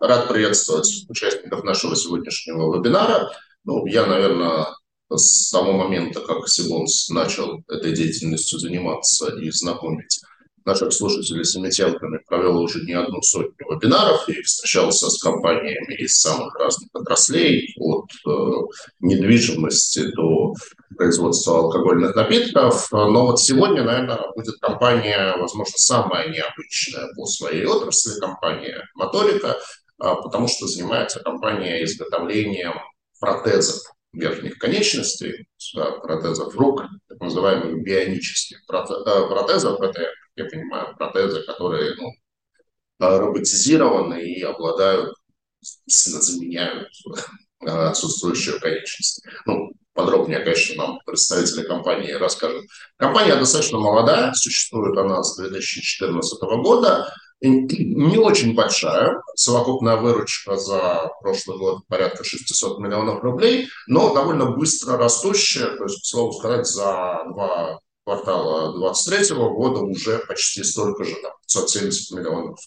Рад приветствовать участников нашего сегодняшнего вебинара. Ну, я, наверное, с того момента, как Сибонс начал этой деятельностью заниматься и знакомить наших слушателей с эмитентами, провел уже не одну сотню вебинаров и встречался с компаниями из самых разных отраслей, от э, недвижимости до производства алкогольных напитков. Но вот сегодня, наверное, будет компания, возможно, самая необычная по своей отрасли, компания «Моторика», потому что занимается компания изготовлением протезов верхних конечностей, протезов рук, так называемых бионических э, протезов. Это, я понимаю, протезы, которые ну, роботизированы и обладают, заменяют э, отсутствующую конечность. Ну, подробнее, конечно, нам представители компании расскажут. Компания достаточно молодая, существует она с 2014 года не очень большая. Совокупная выручка за прошлый год порядка 600 миллионов рублей, но довольно быстро растущая. То есть, к слову сказать, за два квартала 2023 года уже почти столько же, там, 570 миллионов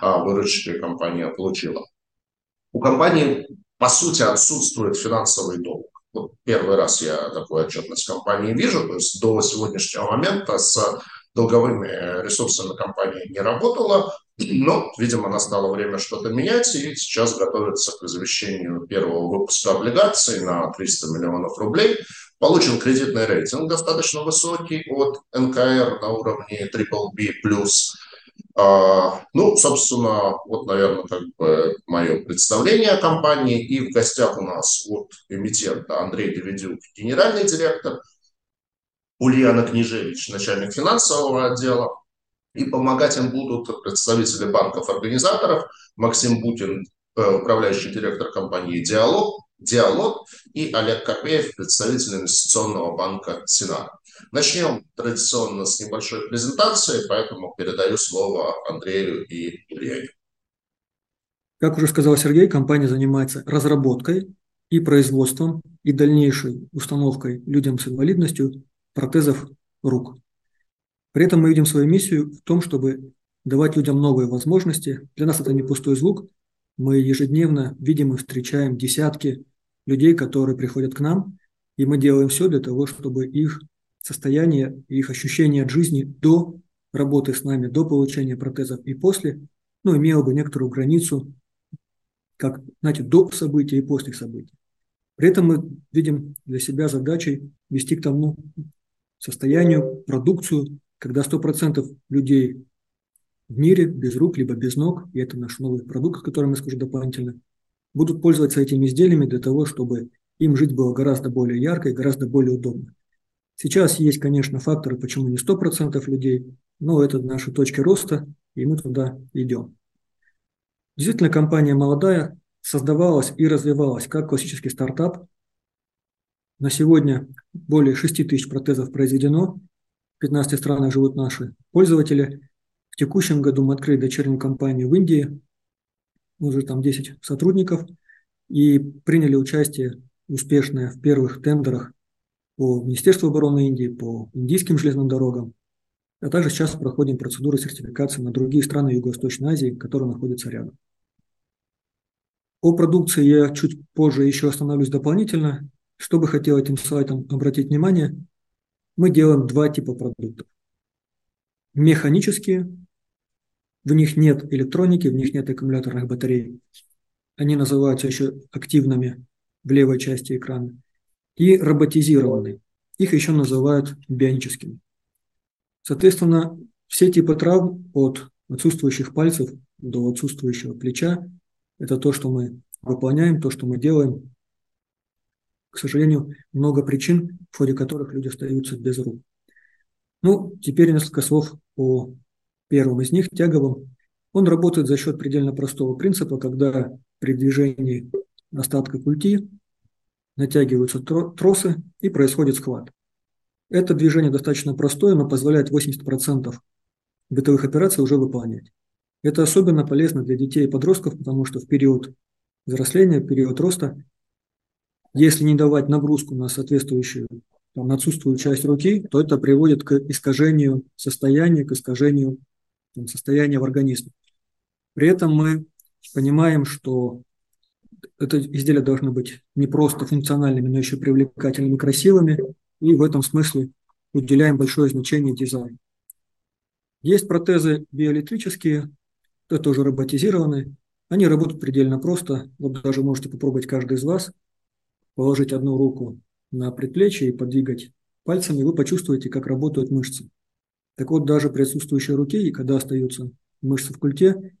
а, выручки компания получила. У компании, по сути, отсутствует финансовый долг. Вот первый раз я такую отчетность компании вижу, то есть до сегодняшнего момента с долговыми ресурсами компания не работала, но, видимо, настало время что-то менять, и сейчас готовится к завещанию первого выпуска облигаций на 300 миллионов рублей. Получен кредитный рейтинг достаточно высокий от НКР на уровне BBB+. А, ну, собственно, вот, наверное, как бы мое представление о компании. И в гостях у нас от эмитента Андрей Давидюк, генеральный директор – Ульяна Княжевич, начальник финансового отдела, и помогать им будут представители банков-организаторов, Максим Бутин, э, управляющий директор компании «Диалог», «Диалог» и Олег Копеев, представитель инвестиционного банка «Сенат». Начнем традиционно с небольшой презентации, поэтому передаю слово Андрею и Илье. Как уже сказал Сергей, компания занимается разработкой и производством и дальнейшей установкой людям с инвалидностью протезов рук. При этом мы видим свою миссию в том, чтобы давать людям новые возможности. Для нас это не пустой звук. Мы ежедневно видим и встречаем десятки людей, которые приходят к нам, и мы делаем все для того, чтобы их состояние, их ощущение от жизни до работы с нами, до получения протезов и после, ну, имело бы некоторую границу, как, знаете, до события и после событий. При этом мы видим для себя задачей вести к тому, состоянию, продукцию, когда 100% людей в мире без рук, либо без ног, и это наш новый продукт, о котором я скажу дополнительно, будут пользоваться этими изделиями для того, чтобы им жить было гораздо более ярко и гораздо более удобно. Сейчас есть, конечно, факторы, почему не 100% людей, но это наши точки роста, и мы туда идем. Действительно, компания молодая, создавалась и развивалась как классический стартап, на сегодня более 6 тысяч протезов произведено. В 15 странах живут наши пользователи. В текущем году мы открыли дочернюю компанию в Индии. Уже там 10 сотрудников. И приняли участие успешное в первых тендерах по Министерству обороны Индии, по индийским железным дорогам. А также сейчас проходим процедуры сертификации на другие страны Юго-Восточной Азии, которые находятся рядом. О продукции я чуть позже еще остановлюсь дополнительно. Что бы хотел этим слайдом обратить внимание, мы делаем два типа продуктов. Механические, в них нет электроники, в них нет аккумуляторных батарей. Они называются еще активными в левой части экрана. И роботизированные. Их еще называют бионическими. Соответственно, все типы травм от отсутствующих пальцев до отсутствующего плеча – это то, что мы выполняем, то, что мы делаем к сожалению, много причин, в ходе которых люди остаются без рук. Ну, теперь несколько слов о первом из них, тяговом. Он работает за счет предельно простого принципа, когда при движении остатка культи натягиваются тросы и происходит схват. Это движение достаточно простое, но позволяет 80% бытовых операций уже выполнять. Это особенно полезно для детей и подростков, потому что в период взросления, в период роста если не давать нагрузку на соответствующую, там, на отсутствующую часть руки, то это приводит к искажению состояния, к искажению там, состояния в организме. При этом мы понимаем, что это изделия должны быть не просто функциональными, но еще привлекательными, красивыми, и в этом смысле уделяем большое значение дизайну. Есть протезы биоэлектрические, это уже роботизированные. Они работают предельно просто. Вот даже можете попробовать каждый из вас положить одну руку на предплечье и подвигать пальцами, вы почувствуете, как работают мышцы. Так вот, даже при отсутствующей руке, и когда остаются мышцы в культе,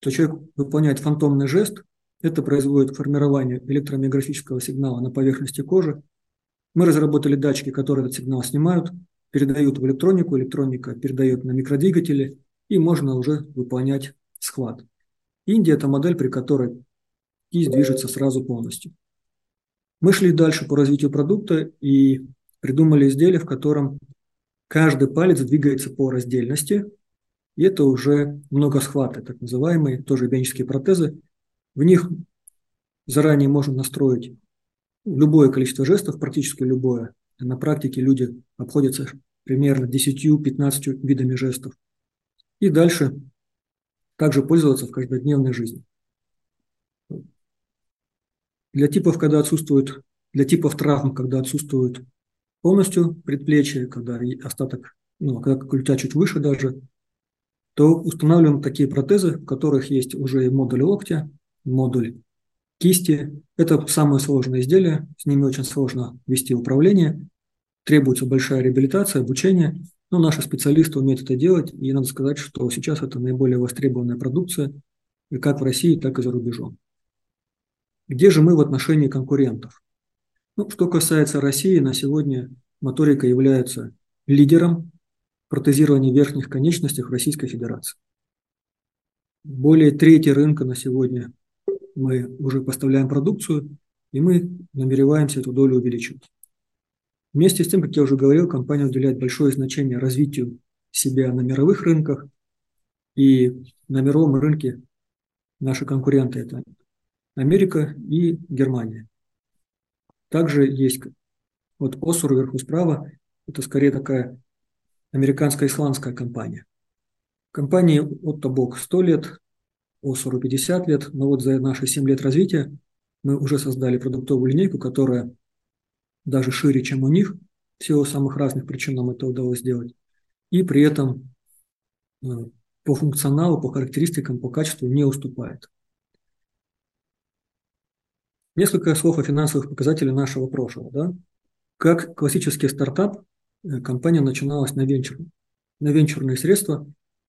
то человек выполняет фантомный жест, это производит формирование электромиографического сигнала на поверхности кожи. Мы разработали датчики, которые этот сигнал снимают, передают в электронику, электроника передает на микродвигатели, и можно уже выполнять схват. Индия – это модель, при которой кисть движется сразу полностью. Мы шли дальше по развитию продукта и придумали изделие, в котором каждый палец двигается по раздельности, и это уже многосхваты, так называемые, тоже бионические протезы. В них заранее можно настроить любое количество жестов, практически любое. На практике люди обходятся примерно 10-15 видами жестов. И дальше также пользоваться в каждодневной жизни. Для типов, когда отсутствует, для типов травм, когда отсутствует полностью предплечье, когда остаток, ну, когда культя чуть выше даже, то устанавливаем такие протезы, в которых есть уже и модуль локтя, модуль кисти. Это самое сложное изделие, с ними очень сложно вести управление, требуется большая реабилитация, обучение, но наши специалисты умеют это делать, и надо сказать, что сейчас это наиболее востребованная продукция, как в России, так и за рубежом. Где же мы в отношении конкурентов? Ну, что касается России, на сегодня моторика является лидером протезирования верхних конечностей в Российской Федерации. Более трети рынка на сегодня мы уже поставляем продукцию, и мы намереваемся эту долю увеличивать. Вместе с тем, как я уже говорил, компания уделяет большое значение развитию себя на мировых рынках, и на мировом рынке наши конкуренты – это Америка и Германия. Также есть вот Осур вверху справа, это скорее такая американско-исландская компания. Компании Отто Бок 100 лет, Осуру 50 лет, но вот за наши 7 лет развития мы уже создали продуктовую линейку, которая даже шире, чем у них. Всего самых разных причин нам это удалось сделать. И при этом э, по функционалу, по характеристикам, по качеству не уступает. Несколько слов о финансовых показателях нашего прошлого. Да? Как классический стартап, э, компания начиналась на венчур, на венчурные средства,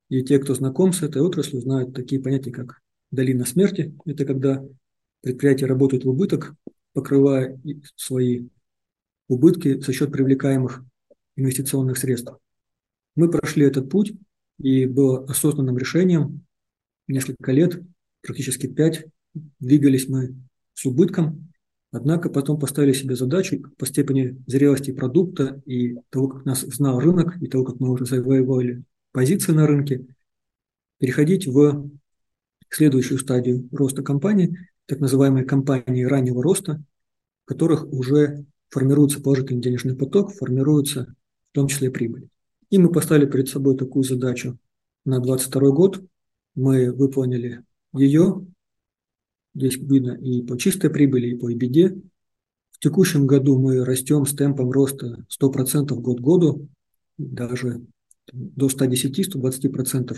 и те, кто знаком с этой отраслью, знают такие понятия, как долина смерти. Это когда предприятия работают в убыток, покрывая свои убытки за счет привлекаемых инвестиционных средств. Мы прошли этот путь, и было осознанным решением несколько лет, практически пять, двигались мы с убытком, однако потом поставили себе задачу по степени зрелости продукта и того, как нас знал рынок, и того, как мы уже завоевали позиции на рынке, переходить в следующую стадию роста компании, так называемые компании раннего роста, в которых уже формируется положительный денежный поток, формируется в том числе прибыль. И мы поставили перед собой такую задачу на 2022 год. Мы выполнили ее. Здесь видно и по чистой прибыли, и по EBITDA. В текущем году мы растем с темпом роста 100% год к году, даже до 110-120%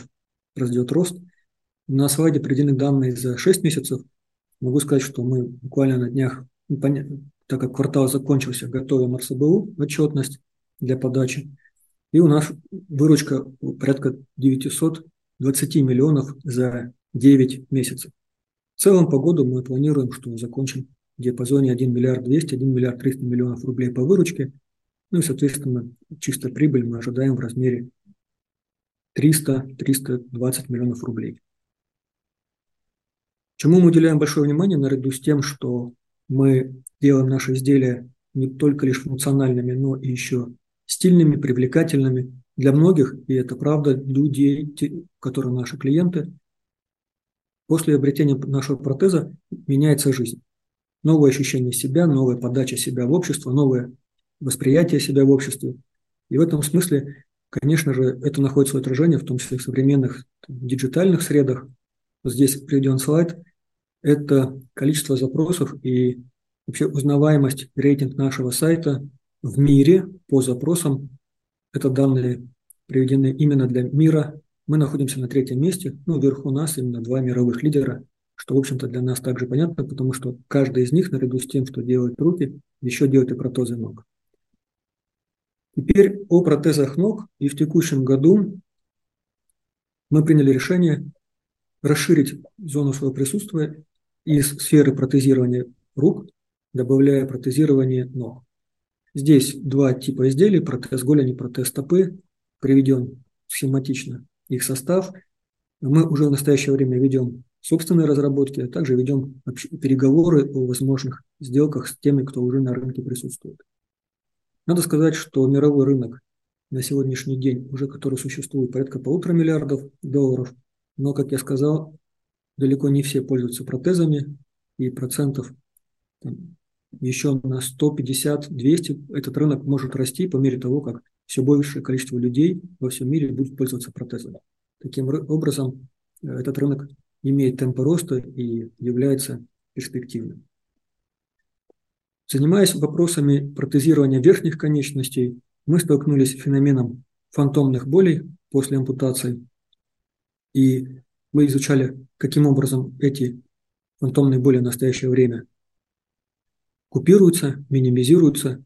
растет рост. На слайде приведены данные за 6 месяцев. Могу сказать, что мы буквально на днях, ну, так как квартал закончился, готовим РСБУ, отчетность для подачи. И у нас выручка порядка 920 миллионов за 9 месяцев. В целом по году мы планируем, что закончим в диапазоне 1 миллиард 200, 1 миллиард 300 миллионов рублей по выручке. Ну и, соответственно, чистая прибыль мы ожидаем в размере 300-320 миллионов рублей. Чему мы уделяем большое внимание, наряду с тем, что мы делаем наши изделия не только лишь функциональными, но и еще стильными, привлекательными. Для многих, и это правда, людей, которые наши клиенты, после обретения нашего протеза меняется жизнь. Новое ощущение себя, новая подача себя в общество, новое восприятие себя в обществе. И в этом смысле, конечно же, это находит свое отражение, в том числе в современных там, диджитальных средах. вот здесь приведен слайд, это количество запросов и вообще узнаваемость, рейтинг нашего сайта в мире по запросам. Это данные приведены именно для мира. Мы находимся на третьем месте, ну, вверху нас именно два мировых лидера, что, в общем-то, для нас также понятно, потому что каждый из них, наряду с тем, что делает руки, еще делает и протезы ног. Теперь о протезах ног. И в текущем году мы приняли решение расширить зону своего присутствия из сферы протезирования рук, добавляя протезирование ног. Здесь два типа изделий, протез голени, протез стопы, приведен схематично их состав. Мы уже в настоящее время ведем собственные разработки, а также ведем переговоры о возможных сделках с теми, кто уже на рынке присутствует. Надо сказать, что мировой рынок на сегодняшний день, уже который существует, порядка полутора миллиардов долларов, но, как я сказал, далеко не все пользуются протезами, и процентов там, еще на 150-200 этот рынок может расти по мере того, как все большее количество людей во всем мире будет пользоваться протезами. Таким образом, э, этот рынок имеет темпы роста и является перспективным. Занимаясь вопросами протезирования верхних конечностей, мы столкнулись с феноменом фантомных болей после ампутации. И мы изучали, каким образом эти фантомные боли в настоящее время купируются, минимизируются,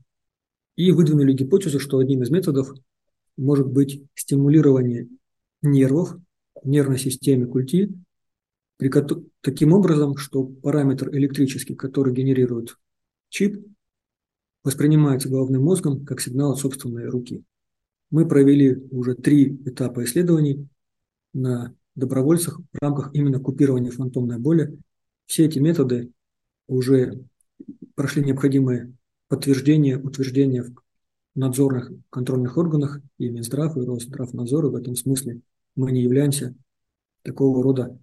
и выдвинули гипотезу, что одним из методов может быть стимулирование нервов нервной системе культи, при, таким образом, что параметр электрический, который генерирует чип, воспринимается головным мозгом как сигнал от собственной руки. Мы провели уже три этапа исследований на добровольцах в рамках именно купирования фантомной боли. Все эти методы уже прошли необходимые подтверждения, утверждения в надзорных контрольных органах и Минздрав, и Росздравнадзора. В этом смысле мы не являемся такого рода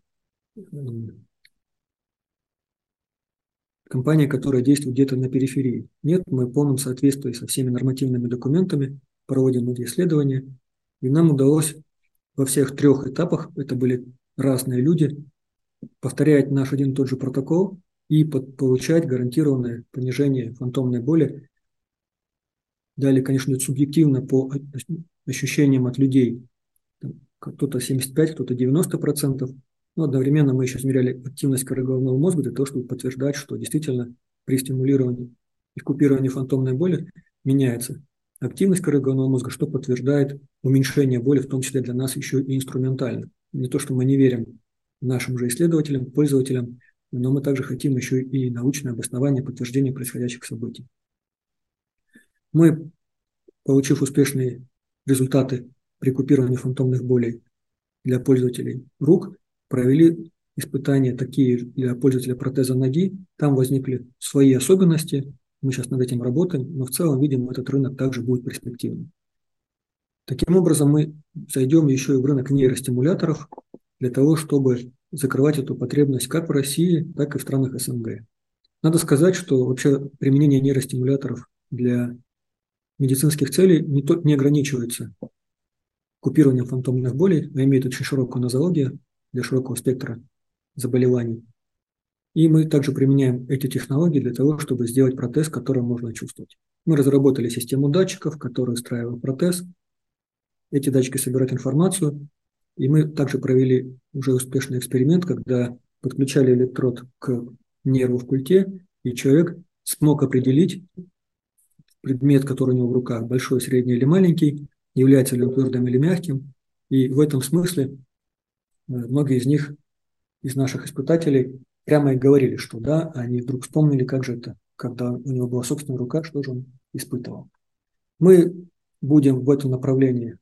компания, которая действует где-то на периферии. Нет, мы в полном соответствии со всеми нормативными документами проводим эти исследования, и нам удалось во всех трех этапах, это были разные люди, повторять наш один и тот же протокол и под, получать гарантированное понижение фантомной боли. Далее, конечно, это субъективно по ощущениям от людей. Кто-то 75, кто-то 90 процентов. Но одновременно мы еще измеряли активность коры головного мозга для того, чтобы подтверждать, что действительно при стимулировании и купировании фантомной боли меняется активность коры головного мозга, что подтверждает уменьшение боли, в том числе для нас еще и инструментально. Не то, что мы не верим нашим же исследователям, пользователям, но мы также хотим еще и научное обоснование подтверждения происходящих событий. Мы, получив успешные результаты при купировании фантомных болей для пользователей рук, провели испытания такие для пользователя протеза ноги. Там возникли свои особенности. Мы сейчас над этим работаем, но в целом видим, этот рынок также будет перспективным. Таким образом, мы зайдем еще и в рынок нейростимуляторов для того, чтобы закрывать эту потребность как в России, так и в странах СНГ. Надо сказать, что вообще применение нейростимуляторов для медицинских целей не, то, не ограничивается купированием фантомных болей, а имеет очень широкую нозологию, для широкого спектра заболеваний. И мы также применяем эти технологии для того, чтобы сделать протез, который можно чувствовать. Мы разработали систему датчиков, которые устраивают протез. Эти датчики собирают информацию. И мы также провели уже успешный эксперимент, когда подключали электрод к нерву в культе, и человек смог определить предмет, который у него в руках, большой, средний или маленький, является ли он твердым или мягким. И в этом смысле многие из них, из наших испытателей, прямо и говорили, что да, они вдруг вспомнили, как же это, когда у него была собственная рука, что же он испытывал. Мы будем в этом направлении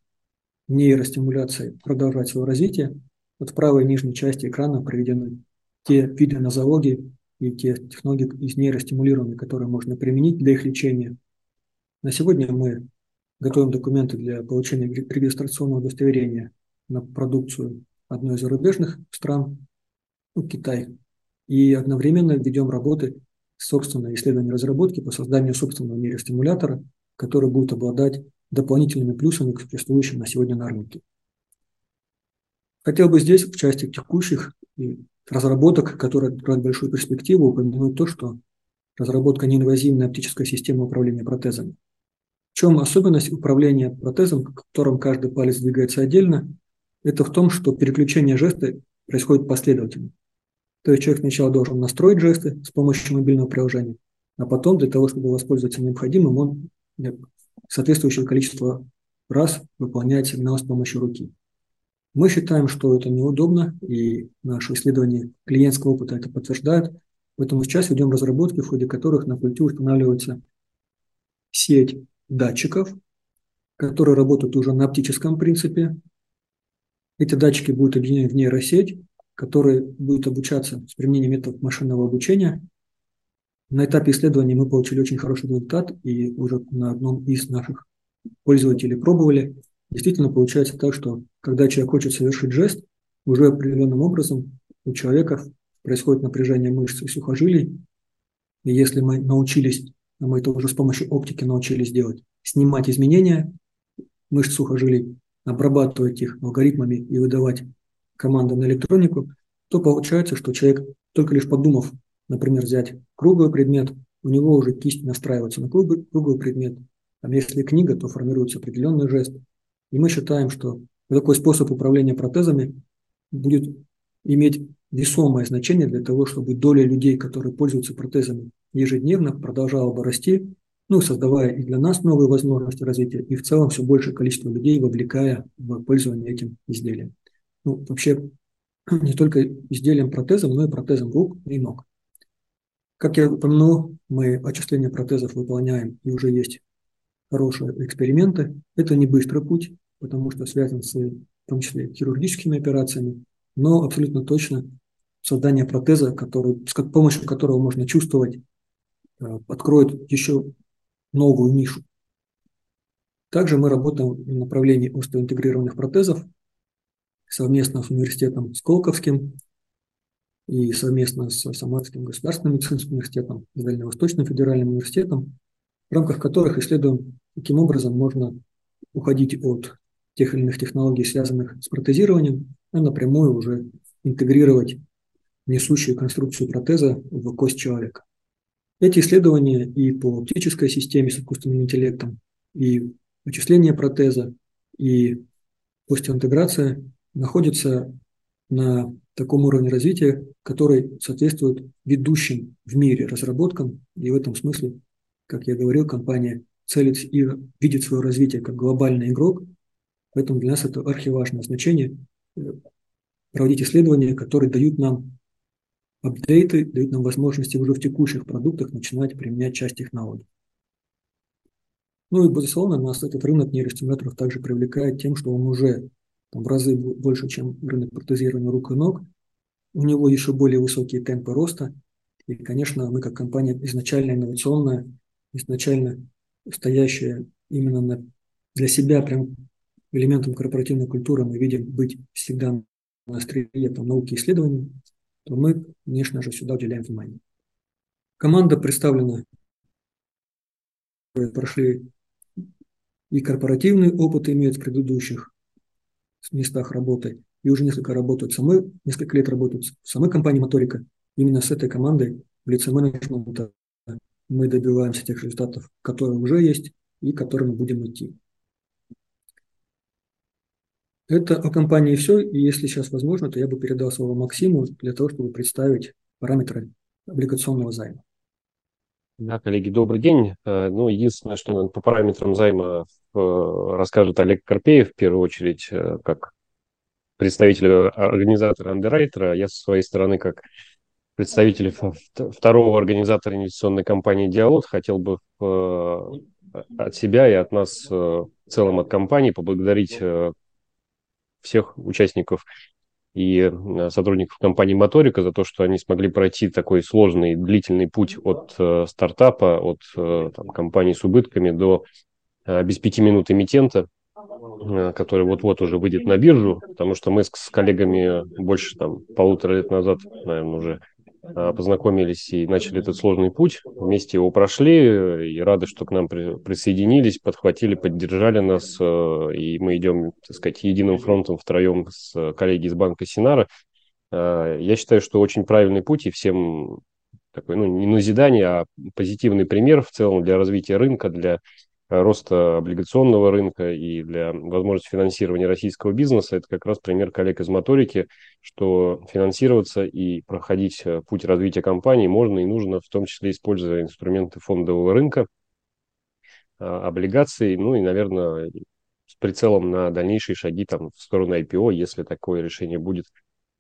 нейростимуляции продолжать свое развитие. Вот в правой нижней части экрана приведены те виды нозологии и те технологии из нейростимулирования, которые можно применить для их лечения. На сегодня мы готовим документы для получения регистрационного удостоверения на продукцию одной из зарубежных стран, ну, Китай, и одновременно ведем работы собственной исследования разработки по созданию собственного нейростимулятора, который будет обладать дополнительными плюсами к существующим на сегодня на рынке. Хотел бы здесь, в части текущих разработок, которые открывают большую перспективу, упомянуть то, что разработка неинвазивной оптической системы управления протезами. В чем особенность управления протезом, в котором каждый палец двигается отдельно? Это в том, что переключение жеста происходит последовательно. То есть человек сначала должен настроить жесты с помощью мобильного приложения, а потом для того, чтобы воспользоваться необходимым, он соответствующее количество раз выполняет сигнал с помощью руки. Мы считаем, что это неудобно, и наши исследования клиентского опыта это подтверждают. Поэтому сейчас ведем разработки, в ходе которых на пульте устанавливается сеть датчиков, которые работают уже на оптическом принципе. Эти датчики будут объединены в нейросеть, которая будет обучаться с применением методов машинного обучения. На этапе исследования мы получили очень хороший результат, и уже на одном из наших пользователей пробовали. Действительно получается так, что когда человек хочет совершить жест, уже определенным образом у человека происходит напряжение мышц и сухожилий. И если мы научились, а мы это уже с помощью оптики научились делать, снимать изменения мышц сухожилий, обрабатывать их алгоритмами и выдавать команды на электронику, то получается, что человек, только лишь подумав, например, взять круглый предмет, у него уже кисть настраивается на круглый, круглый предмет. Там, если книга, то формируется определенный жест. И мы считаем, что такой способ управления протезами будет иметь весомое значение для того, чтобы доля людей, которые пользуются протезами ежедневно, продолжала бы расти, ну, создавая и для нас новые возможности развития, и в целом все большее количество людей вовлекая в пользование этим изделием. Ну, вообще, не только изделием протезом, но и протезом рук и ног. Как я упомянул, мы отчисление протезов выполняем, и уже есть хорошие эксперименты. Это не быстрый путь, потому что связан с, в том числе, хирургическими операциями, но абсолютно точно создание протеза, который, с помощью которого можно чувствовать, э, откроет еще новую нишу. Также мы работаем в направлении остеоинтегрированных протезов совместно с университетом Сколковским и совместно с Самарским государственным медицинским университетом и Дальневосточным федеральным университетом, в рамках которых исследуем, каким образом можно уходить от тех или иных технологий, связанных с протезированием, а напрямую уже интегрировать несущую конструкцию протеза в кость человека. Эти исследования и по оптической системе с искусственным интеллектом, и вычисление протеза, и остеоинтеграция находятся на таком уровне развития, который соответствует ведущим в мире разработкам. И в этом смысле, как я говорил, компания целится и видит свое развитие как глобальный игрок. Поэтому для нас это архиважное значение э, проводить исследования, которые дают нам апдейты, дают нам возможности уже в текущих продуктах начинать применять часть технологий. Ну и, безусловно, нас этот рынок нейростимуляторов также привлекает тем, что он уже там, в разы больше, чем рынок протезирования рук и ног. У него еще более высокие темпы роста. И, конечно, мы как компания изначально инновационная, изначально стоящая именно на, для себя прям элементом корпоративной культуры мы видим быть всегда на острие там, науки и исследований, то мы, конечно же, сюда уделяем внимание. Команда представлена, прошли и корпоративный опыт имеют в предыдущих местах работы, и уже несколько работают самой, несколько лет работают в самой компании Моторика. Именно с этой командой в лице менеджмента мы добиваемся тех результатов, которые уже есть и к которым будем идти. Это о компании все, и если сейчас возможно, то я бы передал слово Максиму для того, чтобы представить параметры облигационного займа. Да, коллеги, добрый день. Э, ну, единственное, что по параметрам займа э, расскажет Олег Карпеев, в первую очередь, э, как представитель организатора андеррайтера. Я со своей стороны, как представитель второго организатора инвестиционной компании «Диалог», хотел бы от себя и от нас в целом от компании поблагодарить всех участников и э, сотрудников компании Моторика за то, что они смогли пройти такой сложный, длительный путь от э, стартапа, от э, там, компании с убытками до э, без пяти минут эмитента, э, который вот-вот уже выйдет на биржу, потому что мы с, с коллегами больше там полутора лет назад, наверное, уже познакомились и начали этот сложный путь, вместе его прошли, и рады, что к нам присоединились, подхватили, поддержали нас, э, и мы идем, так сказать, единым фронтом втроем с коллеги из банка Синара. А, я считаю, что очень правильный путь, и всем такой, ну, не назидание, а позитивный пример в целом для развития рынка, для роста облигационного рынка и для возможности финансирования российского бизнеса, это как раз пример коллег из моторики, что финансироваться и проходить э, путь развития компании можно и нужно, в том числе используя инструменты фондового рынка, а, облигаций, ну и, наверное, с прицелом на дальнейшие шаги там, в сторону IPO, если такое решение будет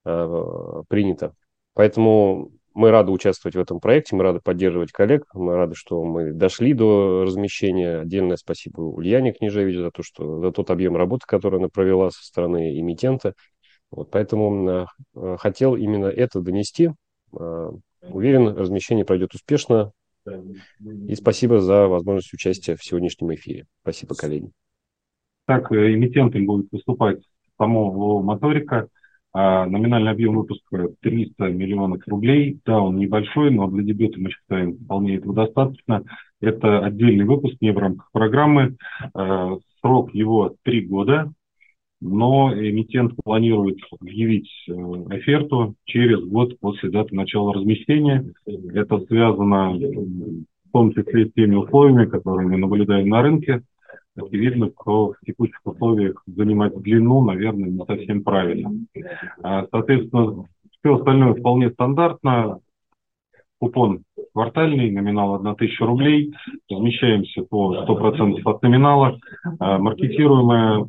э, принято. Поэтому мы рады участвовать в этом проекте, мы рады поддерживать коллег, мы рады, что мы дошли до размещения. Отдельное спасибо Ульяне Княжевич за, то, что, за тот объем работы, который она провела со стороны эмитента. Вот, поэтому э, хотел именно это донести. Э, уверен, размещение пройдет успешно. И спасибо за возможность участия в сегодняшнем эфире. Спасибо, коллеги. Так, э, эмитентом будет выступать самого моторика – а номинальный объем выпуска 300 миллионов рублей. Да, он небольшой, но для дебюта мы считаем вполне этого достаточно. Это отдельный выпуск, не в рамках программы. А, срок его три года, но эмитент планирует объявить э, оферту через год после даты начала размещения. Это связано в том числе с теми условиями, которые мы наблюдаем на рынке очевидно, что в текущих условиях занимать длину, наверное, не совсем правильно. А, соответственно, все остальное вполне стандартно. Купон квартальный, номинал 1000 рублей, размещаемся по 100% от номинала. А, маркетируемая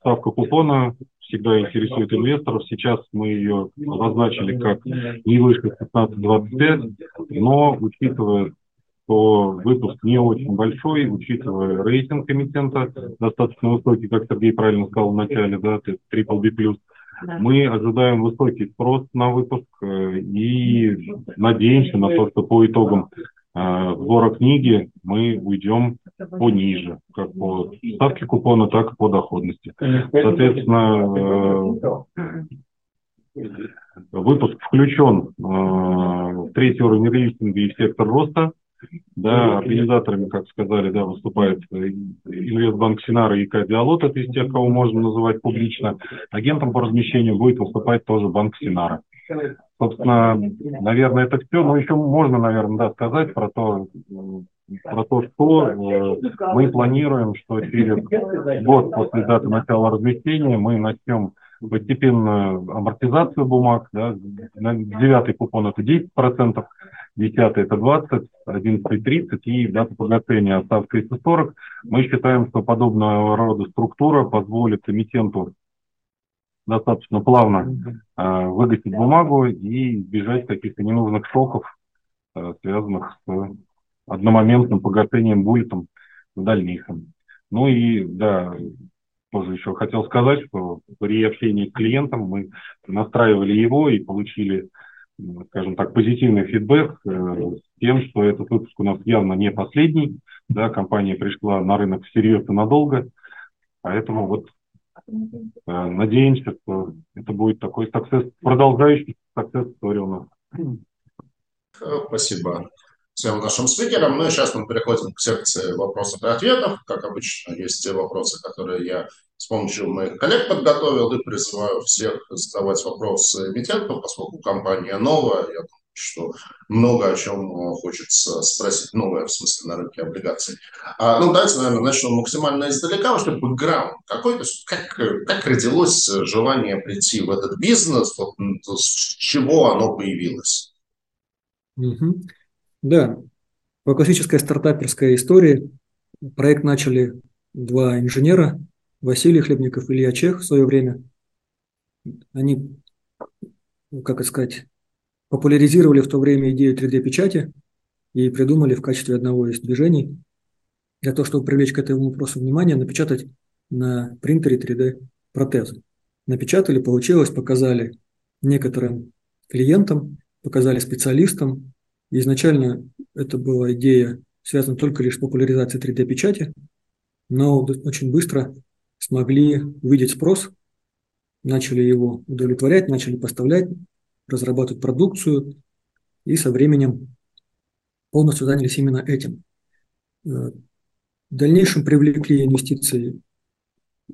ставка купона всегда интересует инвесторов. Сейчас мы ее обозначили как не выше 15-25, но учитывая что выпуск не очень большой, учитывая рейтинг эмитента, достаточно высокий, как Сергей правильно сказал в начале, да, Triple B+. Да. Мы ожидаем высокий спрос на выпуск э, и надеемся на то, что по итогам э, сбора книги мы уйдем пониже, как по ставке купона, так и по доходности. Соответственно, э, выпуск включен в третий уровень рейтинга и сектор роста. Да, организаторами, как сказали, да, выступает Инвестбанк Синара и Кадиалот, это из тех, кого можно называть публично. Агентом по размещению будет выступать тоже Банк Синара. Собственно, наверное, это все. Но еще можно, наверное, да, сказать про то, про то, что э, мы планируем, что через год после даты начала размещения мы начнем постепенную амортизацию бумаг. Да, девятый купон это 10%, 10 это 20, 11 30 и дата погашения остав 340. Мы считаем, что подобного рода структура позволит эмитенту достаточно плавно э, выгасить бумагу и избежать каких-то ненужных шоков, э, связанных с одномоментным погашением буллетом в дальнейшем. Ну и, да, тоже еще хотел сказать, что при общении с клиентом мы настраивали его и получили скажем так, позитивный фидбэк э, с тем, что этот выпуск у нас явно не последний, да, компания пришла на рынок всерьез и надолго, поэтому вот э, надеемся, что это будет такой success, продолжающий success story у нас. Спасибо всем нашим спикерам. Ну и сейчас мы переходим к секции вопросов и ответов. Как обычно, есть те вопросы, которые я с помощью моих коллег подготовил и призываю всех задавать вопросы эмитенту, поскольку компания новая, я думаю, что много о чем хочется спросить новое, в смысле, на рынке облигаций. А, ну, давайте, наверное, начнем максимально издалека, чтобы бэкграунд какой-то, как, как родилось желание прийти в этот бизнес, вот, с чего оно появилось? Угу. Да, по классической стартаперской истории проект начали два инженера, Василий Хлебников и Илья Чех в свое время. Они, ну, как сказать, популяризировали в то время идею 3D-печати и придумали в качестве одного из движений для того, чтобы привлечь к этому вопросу внимание, напечатать на принтере 3D протезы. Напечатали, получилось, показали некоторым клиентам, показали специалистам, Изначально это была идея, связана только лишь с популяризацией 3D-печати, но очень быстро смогли увидеть спрос, начали его удовлетворять, начали поставлять, разрабатывать продукцию. и со временем полностью занялись именно этим. Э, в дальнейшем привлекли инвестиции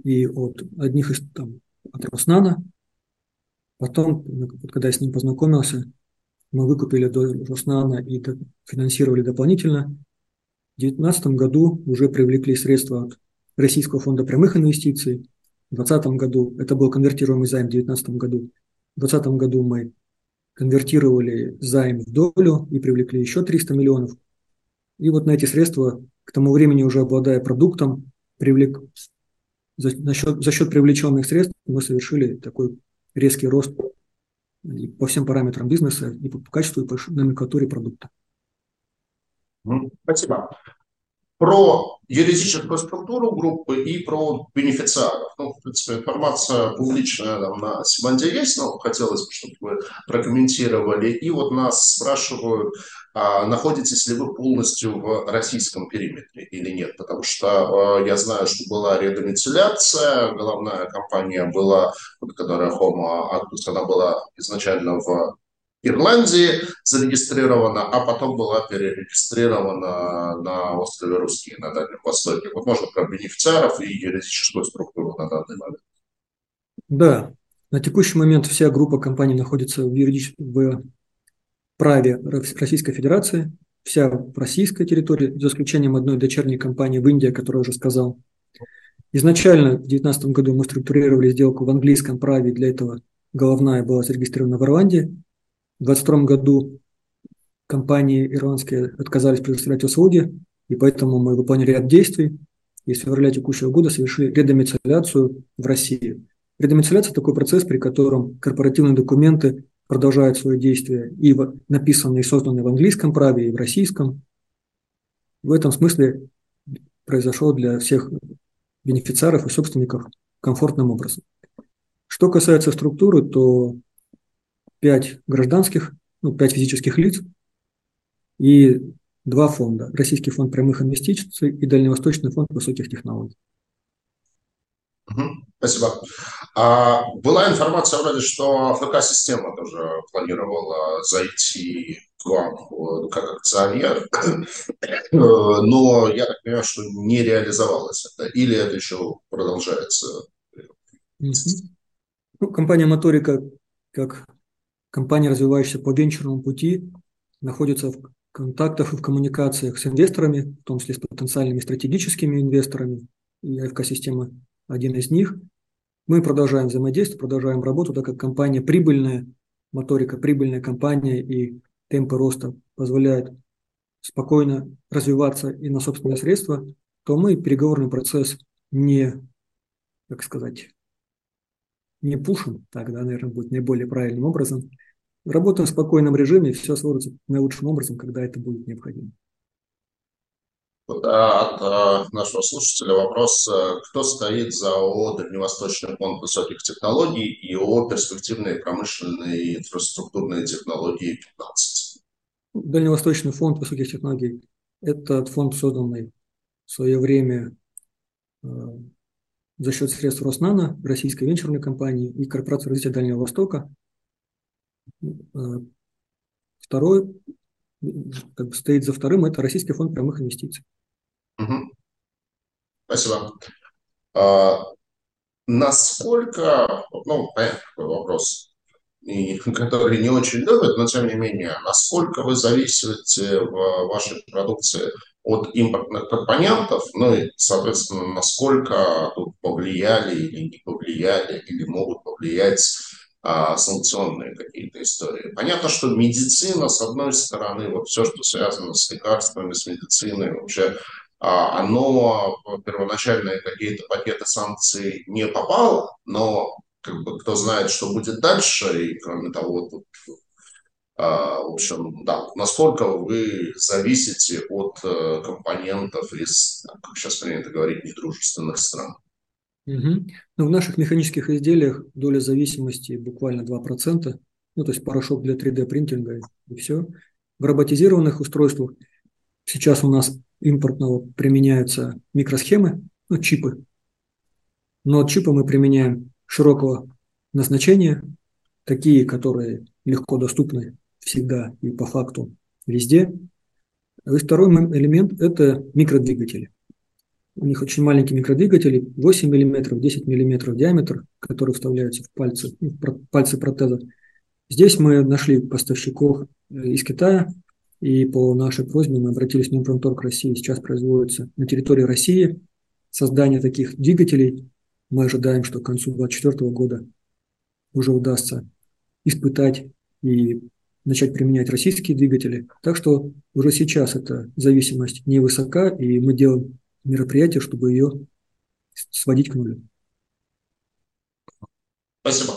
и от одних из там, от Роснана. Потом, когда я с ним познакомился, мы выкупили до Роснана и финансировали дополнительно. В 2019 году уже привлекли средства от Российского фонда прямых инвестиций. В 2020 году, это был конвертируемый займ в 2019 году, в 2020 году мы конвертировали займ в долю и привлекли еще 300 миллионов. И вот на эти средства, к тому времени уже обладая продуктом, привлек, за, счет, за счет привлеченных средств мы совершили такой резкий рост по всем параметрам бизнеса, и по качеству, и по номенклатуре продукта. Спасибо про юридическую структуру группы и про бенефициаров. Ну, в принципе, информация публичная там, на Симанде есть, но хотелось бы, чтобы вы прокомментировали. И вот нас спрашивают, а находитесь ли вы полностью в российском периметре или нет, потому что э, я знаю, что была редомицеляция, головная компания была, которая Homo Actus, она была изначально в Ирландии зарегистрирована, а потом была перерегистрирована на острове Русские на Дальнем Востоке. Вот можно про бенефициаров и юридическую структуру на данный момент. Да, на текущий момент вся группа компаний находится в, юридическом в праве Российской Федерации, вся в российской территории, за исключением одной дочерней компании в Индии, которую я уже сказал. Изначально в 2019 году мы структурировали сделку в английском праве, для этого головная была зарегистрирована в Ирландии, в 2022 году компании ирландские отказались предоставлять услуги, и поэтому мы выполнили ряд действий и с февраля текущего года совершили редомицеляцию в России. Редомицеляция – такой процесс, при котором корпоративные документы продолжают свои действия и написанные и созданные в английском праве, и в российском. В этом смысле произошло для всех бенефициаров и собственников комфортным образом. Что касается структуры, то пять гражданских, ну, пять физических лиц и два фонда. Российский фонд прямых инвестиций и Дальневосточный фонд высоких технологий. Спасибо. А, была информация вроде, что ФК-система тоже планировала зайти к вам э, как акционер, но я так понимаю, что не реализовалось это, или это еще продолжается? Ну, компания Моторика, как компания, развивающаяся по венчурному пути, находится в контактах и в коммуникациях с инвесторами, в том числе с потенциальными стратегическими инвесторами, и АФК-система один из них. Мы продолжаем взаимодействие, продолжаем работу, так как компания прибыльная, моторика прибыльная компания, и темпы роста позволяют спокойно развиваться и на собственные средства, то мы переговорный процесс не, как сказать, не пушим, тогда, наверное, будет наиболее правильным образом. Работаем в спокойном режиме, все сложится наилучшим образом, когда это будет необходимо. От э, нашего слушателя вопрос, э, кто стоит за ООО «Дальневосточный фонд высоких технологий» и ООО «Перспективные промышленные и инфраструктурные технологии 15»? Дальневосточный фонд высоких технологий – это фонд, созданный в свое время э, за счет средств Роснана, российской венчурной компании и Корпорации развития Дальнего Востока. Второй, как бы стоит за вторым, это Российский фонд прямых инвестиций. Угу. Спасибо. А, насколько, ну, понятно, такой вопрос, и, который не очень любят, но тем не менее, насколько вы зависите в вашей продукции от импортных компонентов, ну и, соответственно, насколько тут повлияли или не повлияли, или могут повлиять а, санкционные какие-то истории. Понятно, что медицина, с одной стороны, вот все, что связано с лекарствами, с медициной, вообще а, оно в первоначальные какие-то пакеты санкций не попало, но как бы кто знает, что будет дальше, и кроме того, тут а, в общем, да, насколько вы зависите от э, компонентов из, как сейчас принято говорить, недружественных стран? Угу. Ну, в наших механических изделиях доля зависимости буквально 2%, ну, то есть порошок для 3D-принтинга и все. В роботизированных устройствах сейчас у нас импортного применяются микросхемы, ну, чипы. Но чипы мы применяем широкого назначения, такие, которые легко доступны всегда и по факту везде. И второй элемент – это микродвигатели. У них очень маленькие микродвигатели, 8 мм, 10 мм диаметр, которые вставляются в пальцы, ну, в пальцы протеза. Здесь мы нашли поставщиков э, из Китая, и по нашей просьбе мы обратились в Минпромторг России. Сейчас производится на территории России создание таких двигателей. Мы ожидаем, что к концу 2024 года уже удастся испытать и начать применять российские двигатели. Так что уже сейчас эта зависимость невысока, и мы делаем мероприятие, чтобы ее сводить к нулю. Спасибо.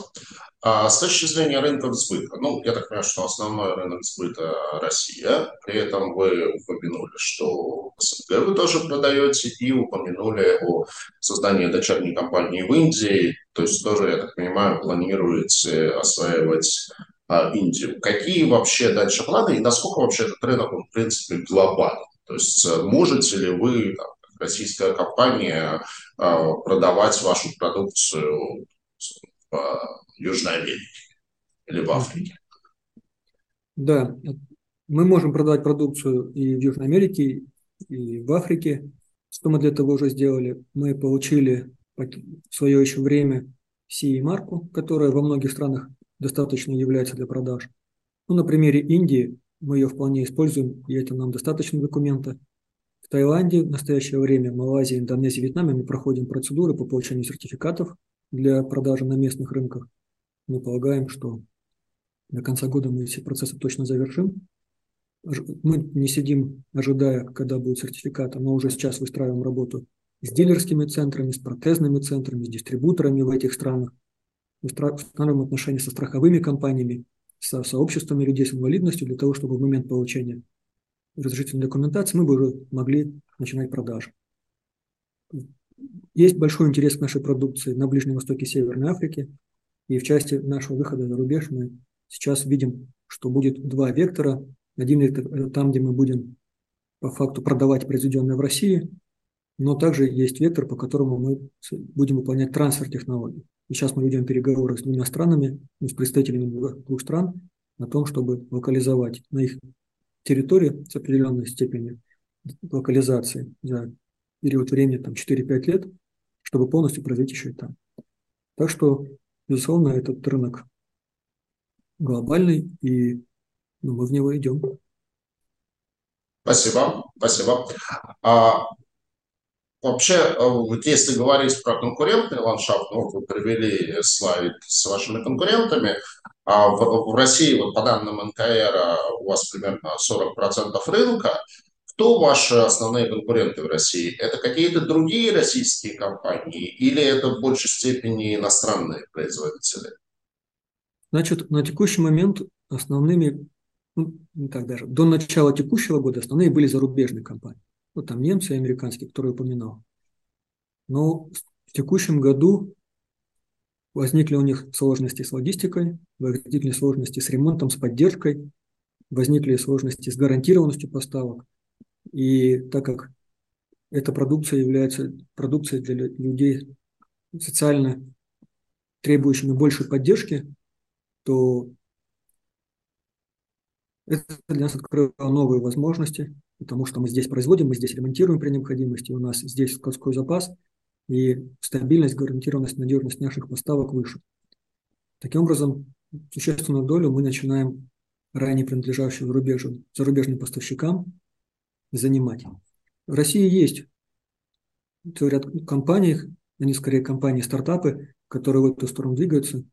А с точки зрения рынка сбыта, ну, я так понимаю, что основной рынок сбыта Россия, при этом вы упомянули, что СНГ вы тоже продаете, и упомянули о создании дочерней компании в Индии, то есть тоже, я так понимаю, планируете осваивать а, Индию. Какие вообще дальше планы и насколько вообще этот рынок, он, в принципе, глобальный? То есть э, можете ли вы, там, российская компания, а, продавать вашу продукцию в Южной Америке или в Африке. Да, мы можем продавать продукцию и в Южной Америке, и в Африке. Что мы для этого уже сделали? Мы получили в свое еще время CE-марку, которая во многих странах достаточно является для продаж. Ну, на примере Индии мы ее вполне используем, и это нам достаточно документа. В Таиланде в настоящее время, Малайзии, Индонезии, Вьетнаме мы проходим процедуры по получению сертификатов для продажи на местных рынках. Мы полагаем, что до конца года мы все процессы точно завершим. Мы не сидим, ожидая, когда будет сертификат, но уже сейчас выстраиваем работу с дилерскими центрами, с протезными центрами, с дистрибуторами в этих странах, устанавливаем отношения со страховыми компаниями, со сообществами людей с инвалидностью для того, чтобы в момент получения разрешительной документации мы бы уже могли начинать продажи. Есть большой интерес к нашей продукции на Ближнем Востоке и Северной Африке. И в части нашего выхода за рубеж мы сейчас видим, что будет два вектора. Один вектор – это там, где мы будем по факту продавать произведенное в России, но также есть вектор, по которому мы будем выполнять трансфер технологий. И сейчас мы ведем переговоры с двумя странами, ну, с представителями двух стран, о том, чтобы локализовать на их территории с определенной степенью локализации за период времени там, 4-5 лет, чтобы полностью производить еще и там. Так что Безусловно, этот рынок глобальный, и ну, мы в него идем. Спасибо, спасибо. А, вообще, вот если говорить про конкурентный ландшафт, ну, вы привели слайд с вашими конкурентами, в, в России, вот по данным НКР, у вас примерно 40% рынка, кто ваши основные конкуренты в России? Это какие-то другие российские компании или это в большей степени иностранные производители? Значит, на текущий момент основными, ну, не так даже, до начала текущего года основные были зарубежные компании. Вот там немцы и американские, которые упоминал. Но в текущем году возникли у них сложности с логистикой, возникли сложности с ремонтом, с поддержкой, возникли сложности с гарантированностью поставок. И так как эта продукция является продукцией для людей социально требующими большей поддержки, то это для нас открыло новые возможности, потому что мы здесь производим, мы здесь ремонтируем при необходимости, у нас здесь складской запас, и стабильность, гарантированность, надежность наших поставок выше. Таким образом, существенную долю мы начинаем ранее принадлежащую зарубежным, зарубежным поставщикам занимать. В России есть ряд компаний, они скорее компании, стартапы, которые в эту сторону двигаются.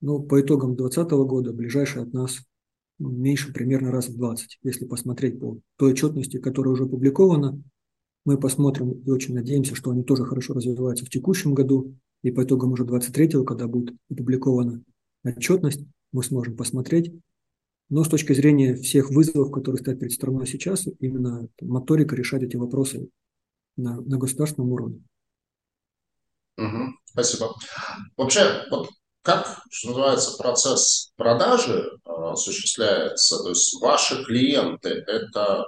Но по итогам 2020 года ближайшие от нас меньше примерно раз в 20. Если посмотреть по той отчетности, которая уже опубликована, мы посмотрим и очень надеемся, что они тоже хорошо развиваются в текущем году. И по итогам уже 23-го, когда будет опубликована отчетность, мы сможем посмотреть, но с точки зрения всех вызовов, которые стоят перед страной сейчас, именно моторика решать эти вопросы на, на государственном уровне. Угу, спасибо. Вообще, вот как, что называется, процесс продажи э, осуществляется? То есть ваши клиенты – это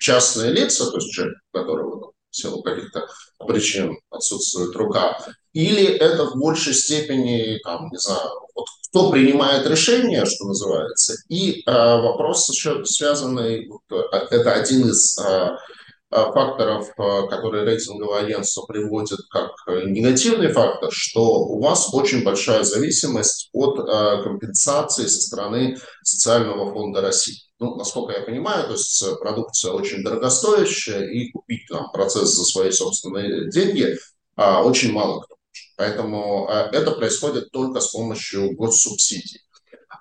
частные лица, то есть человек, у которого в силу каких-то причин отсутствует рука, или это в большей степени, там, не знаю, вот кто принимает решение, что называется, и вопрос еще связанный, это один из факторов, которые рейтинговое агентство приводит как негативный фактор, что у вас очень большая зависимость от компенсации со стороны Социального фонда России. Ну, насколько я понимаю, то есть продукция очень дорогостоящая, и купить там процесс за свои собственные деньги а, очень мало кто. Поэтому это происходит только с помощью госсубсидий.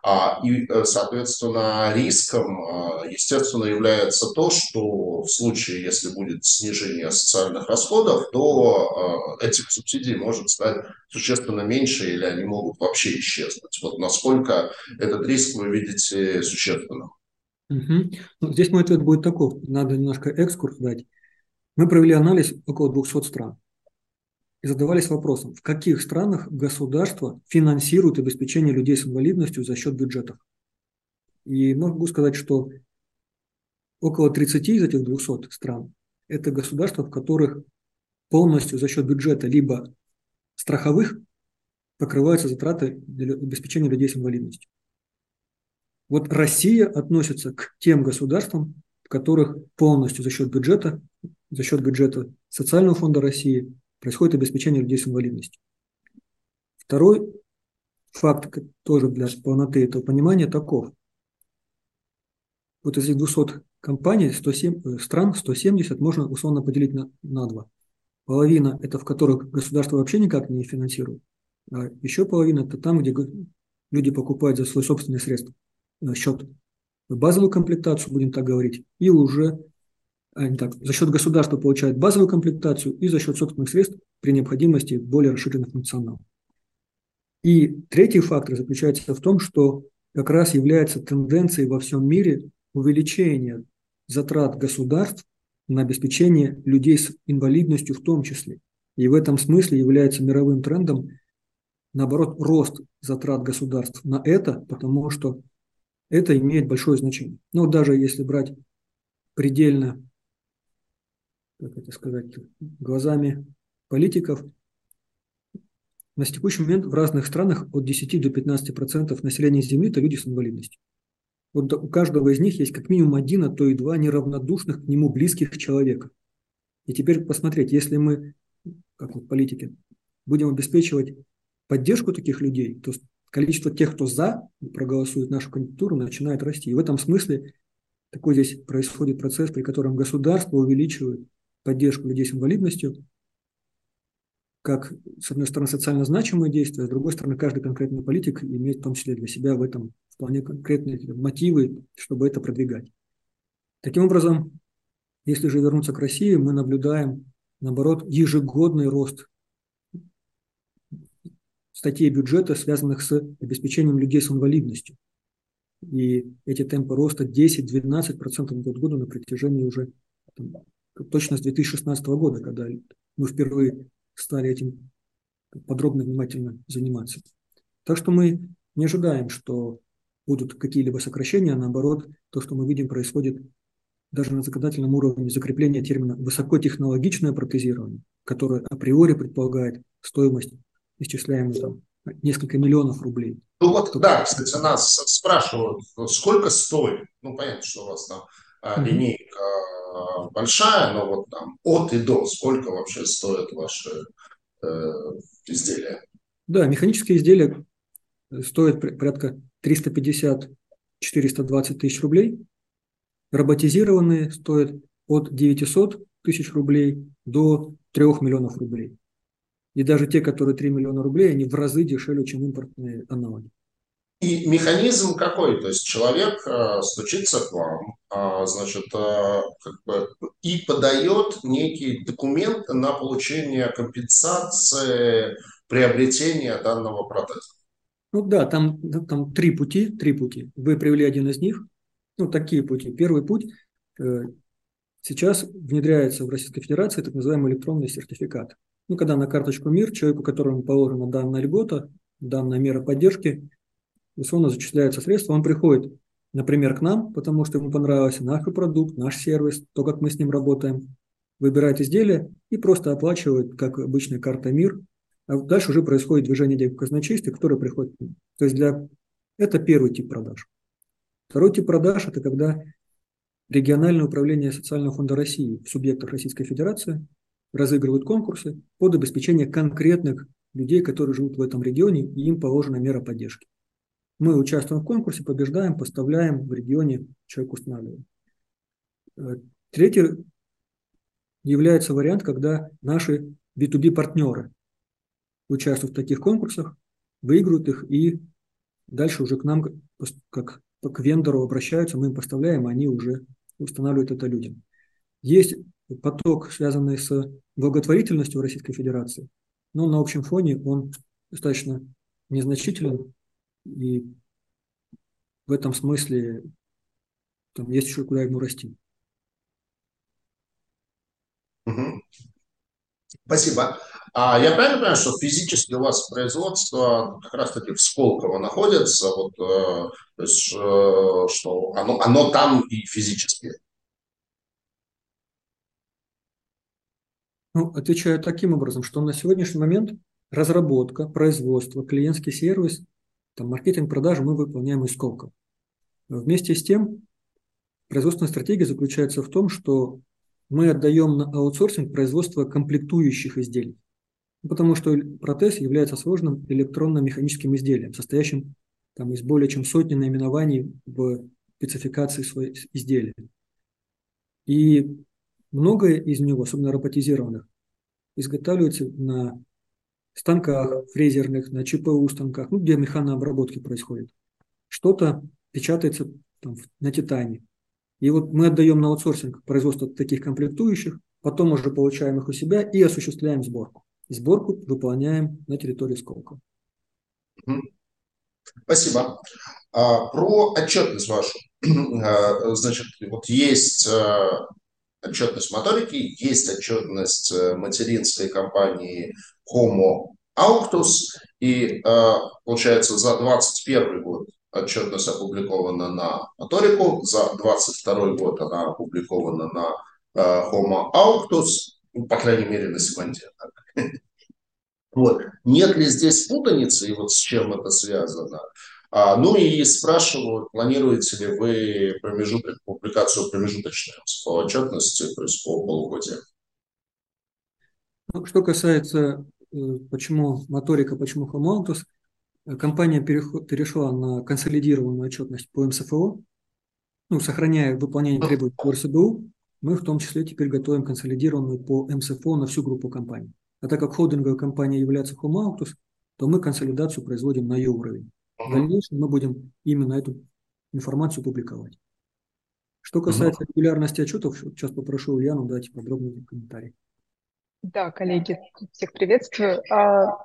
А, и, э, соответственно, риском, а, естественно, является то, что в случае, если будет снижение социальных расходов, то этих субсидий может стать существенно меньше или они могут вообще исчезнуть. Вот насколько этот риск вы видите существенным? Угу. Ну, здесь мой ответ будет такой. Надо немножко экскурс дать. Мы провели анализ около 200 стран и задавались вопросом, в каких странах государство финансирует обеспечение людей с инвалидностью за счет бюджетов. И могу сказать, что около 30 из этих 200 стран – это государства, в которых полностью за счет бюджета либо страховых покрываются затраты для обеспечения людей с инвалидностью. Вот Россия относится к тем государствам, в которых полностью за счет бюджета, за счет бюджета Социального фонда России происходит обеспечение людей с инвалидностью. Второй факт, тоже для полноты этого понимания, таков. Вот из этих 200 компаний, 107, э, стран, 170 можно условно поделить на, на два. Половина – это в которых государство вообще никак не финансирует, а еще половина – это там, где люди покупают за свой собственный средства. Э, счет базовую комплектацию, будем так говорить, и уже не так, за счет государства получают базовую комплектацию и за счет собственных средств при необходимости более расширенных функционалов. И третий фактор заключается в том, что как раз является тенденцией во всем мире увеличения затрат государств на обеспечение людей с инвалидностью в том числе. И в этом смысле является мировым трендом, наоборот, рост затрат государств на это, потому что это имеет большое значение. Но даже если брать предельно, как это сказать, глазами политиков, на текущий момент в разных странах от 10 до 15 процентов населения Земли – это люди с инвалидностью. Вот у каждого из них есть как минимум один, а то и два неравнодушных к нему близких человека. И теперь посмотреть, если мы, как вот политики, будем обеспечивать поддержку таких людей, то количество тех, кто за проголосует нашу кандидатуру, начинает расти. И в этом смысле такой здесь происходит процесс, при котором государство увеличивает поддержку людей с инвалидностью, как, с одной стороны, социально значимые действия, с другой стороны, каждый конкретный политик имеет в том числе для себя в этом вполне конкретные мотивы, чтобы это продвигать. Таким образом, если же вернуться к России, мы наблюдаем, наоборот, ежегодный рост статей бюджета, связанных с обеспечением людей с инвалидностью. И эти темпы роста 10-12% год года на протяжении уже точно с 2016 года, когда мы впервые стали этим подробно, внимательно заниматься. Так что мы не ожидаем, что будут какие-либо сокращения, а наоборот, то, что мы видим, происходит даже на законодательном уровне закрепления термина «высокотехнологичное протезирование», которое априори предполагает стоимость исчисляемую там несколько миллионов рублей. Ну вот, да, кстати, нас спрашивают, сколько стоит. Ну, понятно, что у вас там. Линейка а, большая, но вот там от и до, сколько вообще стоят ваши э, изделия? Да, механические изделия стоят порядка 350-420 тысяч рублей. Роботизированные стоят от 900 тысяч рублей до 3 миллионов рублей. И даже те, которые 3 миллиона рублей, они в разы дешевле, чем импортные аналоги. И механизм какой? То есть человек э, стучится к вам, э, значит, э, как бы, и подает некий документ на получение компенсации приобретения данного протеза. Ну да, там, там три пути, три пути. Вы привели один из них. Ну, такие пути. Первый путь э, сейчас внедряется в Российской Федерации так называемый электронный сертификат. Ну, когда на карточку МИР человеку, которому положена данная льгота, данная мера поддержки, условно зачисляются средства, он приходит, например, к нам, потому что ему понравился наш продукт, наш сервис, то, как мы с ним работаем, выбирает изделие и просто оплачивает, как обычная карта МИР, а дальше уже происходит движение денег в казначействе, которое приходит к ним. То есть для... это первый тип продаж. Второй тип продаж – это когда региональное управление социального фонда России в субъектах Российской Федерации разыгрывают конкурсы под обеспечение конкретных людей, которые живут в этом регионе, и им положена мера поддержки. Мы участвуем в конкурсе, побеждаем, поставляем в регионе, человек устанавливаем. Э, третий является вариант, когда наши B2B-партнеры участвуют в таких конкурсах, выигрывают их и дальше уже к нам, как к вендору обращаются, мы им поставляем, они уже устанавливают это людям. Есть поток, связанный с благотворительностью в Российской Федерации, но на общем фоне он достаточно незначителен, и в этом смысле там есть еще куда ему расти. Угу. Спасибо. А я правильно понимаю, что физически у вас производство как раз-таки в Сколково находится, вот, э, то есть, э, что оно, оно там и физически? Ну, отвечаю таким образом, что на сегодняшний момент разработка, производство, клиентский сервис, там, маркетинг, продажи мы выполняем из Сколково. Вместе с тем, производственная стратегия заключается в том, что мы отдаем на аутсорсинг производство комплектующих изделий. Потому что протез является сложным электронно-механическим изделием, состоящим там, из более чем сотни наименований в спецификации своих изделий. И многое из него, особенно роботизированных, изготавливается на станках фрезерных, на ЧПУ станках, ну, где механообработки происходит. Что-то печатается там, на титане. И вот мы отдаем на аутсорсинг производство таких комплектующих, потом уже получаем их у себя и осуществляем сборку сборку выполняем на территории Сколково. Спасибо. А, про отчетность вашу. А, значит, вот есть а, отчетность моторики, есть отчетность э, материнской компании Homo Auctus, и получается за 2021 год отчетность опубликована на моторику, за 2022 год она опубликована на Homo Auctus, ну, по крайней мере, на сегменте. Вот. Нет ли здесь путаницы и вот с чем это связано? А, ну и спрашиваю, планируете ли вы промежуток, публикацию промежуточной по отчетности, то есть по полугодию? Ну, что касается, э, почему моторика, почему Хомонтус, э, компания перешла на консолидированную отчетность по МСФО, ну, сохраняя выполнение требований по РСБУ, мы в том числе теперь готовим консолидированную по МСФО на всю группу компаний. А так как холдинговая компания является Autos, то мы консолидацию производим на ее уровень. В дальнейшем мы будем именно эту информацию публиковать. Что касается регулярности отчетов, сейчас попрошу Ульяну дать подробный комментарий. Да, коллеги, всех приветствую. А,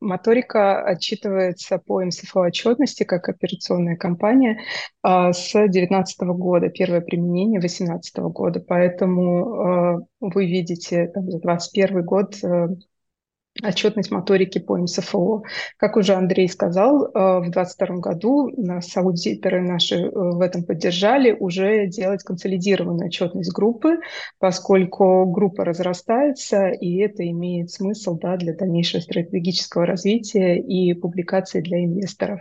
Моторика отчитывается по МСФО отчетности как операционная компания а, с 2019 года, первое применение 2018 года, поэтому а, вы видите там, за 2021 год э, отчетность моторики по МСФО. Как уже Андрей сказал, э, в 2022 году нас аудиторы наши э, в этом поддержали уже делать консолидированную отчетность группы, поскольку группа разрастается, и это имеет смысл да, для дальнейшего стратегического развития и публикации для инвесторов.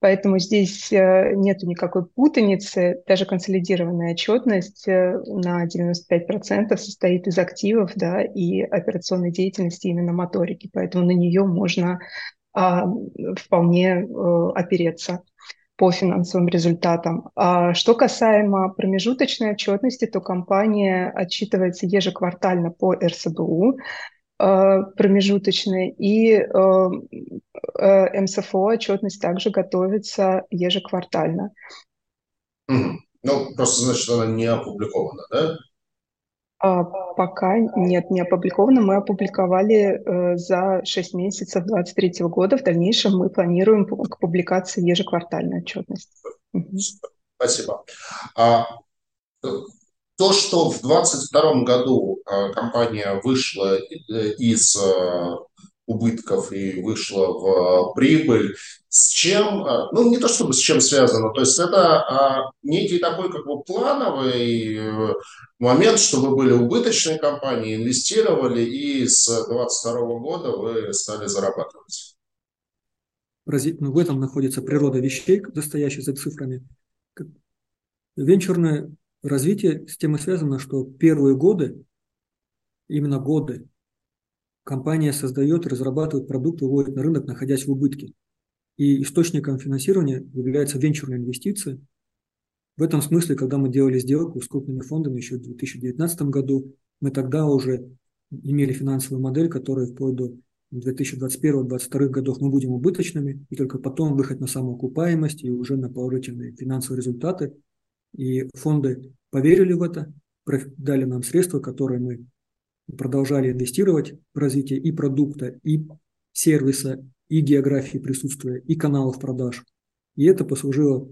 Поэтому здесь э, нет никакой путаницы. Даже консолидированная отчетность э, на 95% состоит из активов да, и операционной деятельности именно моторики. Поэтому на нее можно а, вполне а, опереться по финансовым результатам. А что касаемо промежуточной отчетности, то компания отчитывается ежеквартально по РСБУ. Э, промежуточной, и э, э, МСФО отчетность также готовится ежеквартально. Ну, просто значит, она не опубликована, да? А, пока нет, не опубликовано. Мы опубликовали э, за 6 месяцев 2023 года. В дальнейшем мы планируем к публикации ежеквартальной отчетности. Спасибо. А, то, что в 2022 году э, компания вышла э, из э, убытков и вышла в прибыль. С чем, ну не то чтобы с чем связано, то есть это некий такой как бы плановый момент, что вы были убыточной компанией, инвестировали и с 2022 года вы стали зарабатывать. Ну, в этом находится природа вещей, стоящих за цифрами. Венчурное развитие с тем и связано, что первые годы, именно годы, компания создает, разрабатывает продукт, выводит на рынок, находясь в убытке. И источником финансирования является венчурная инвестиция. В этом смысле, когда мы делали сделку с крупными фондами еще в 2019 году, мы тогда уже имели финансовую модель, которая вплоть до 2021-2022 годов мы будем убыточными, и только потом выход на самоокупаемость и уже на положительные финансовые результаты. И фонды поверили в это, дали нам средства, которые мы продолжали инвестировать в развитие и продукта, и сервиса, и географии присутствия, и каналов продаж. И это послужило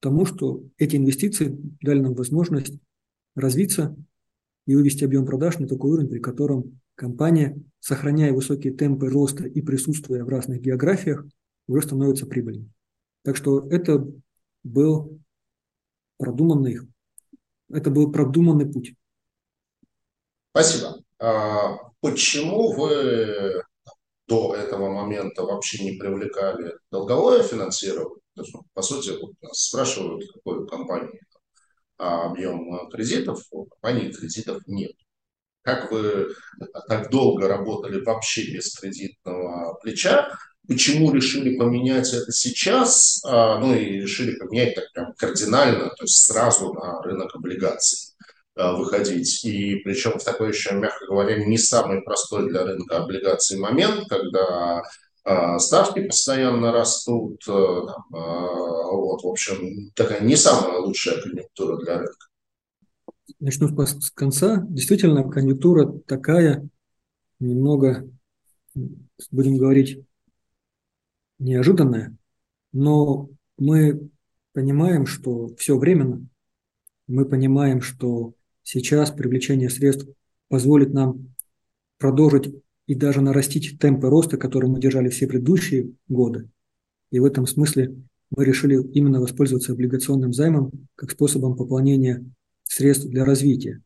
тому, что эти инвестиции дали нам возможность развиться и вывести объем продаж на такой уровень, при котором компания, сохраняя высокие темпы роста и присутствия в разных географиях, уже становится прибыльной. Так что это был продуманный, это был продуманный путь. Спасибо. А почему вы до этого момента вообще не привлекали долговое финансирование? По сути, спрашивают, какой у компании объем кредитов, у компании кредитов нет. Как вы так долго работали вообще без кредитного плеча? Почему решили поменять это сейчас? А, ну и решили поменять так прям кардинально, то есть сразу на рынок облигаций а, выходить. И причем в такой еще, мягко говоря, не самый простой для рынка облигаций момент, когда а, ставки постоянно растут. Вот, в общем, такая не самая лучшая конъюнктура для рынка. Начну с конца. Действительно, конъюнктура такая, немного, будем говорить, неожиданная, но мы понимаем, что все временно. Мы понимаем, что сейчас привлечение средств позволит нам продолжить и даже нарастить темпы роста, которые мы держали все предыдущие годы. И в этом смысле мы решили именно воспользоваться облигационным займом как способом пополнения средств для развития.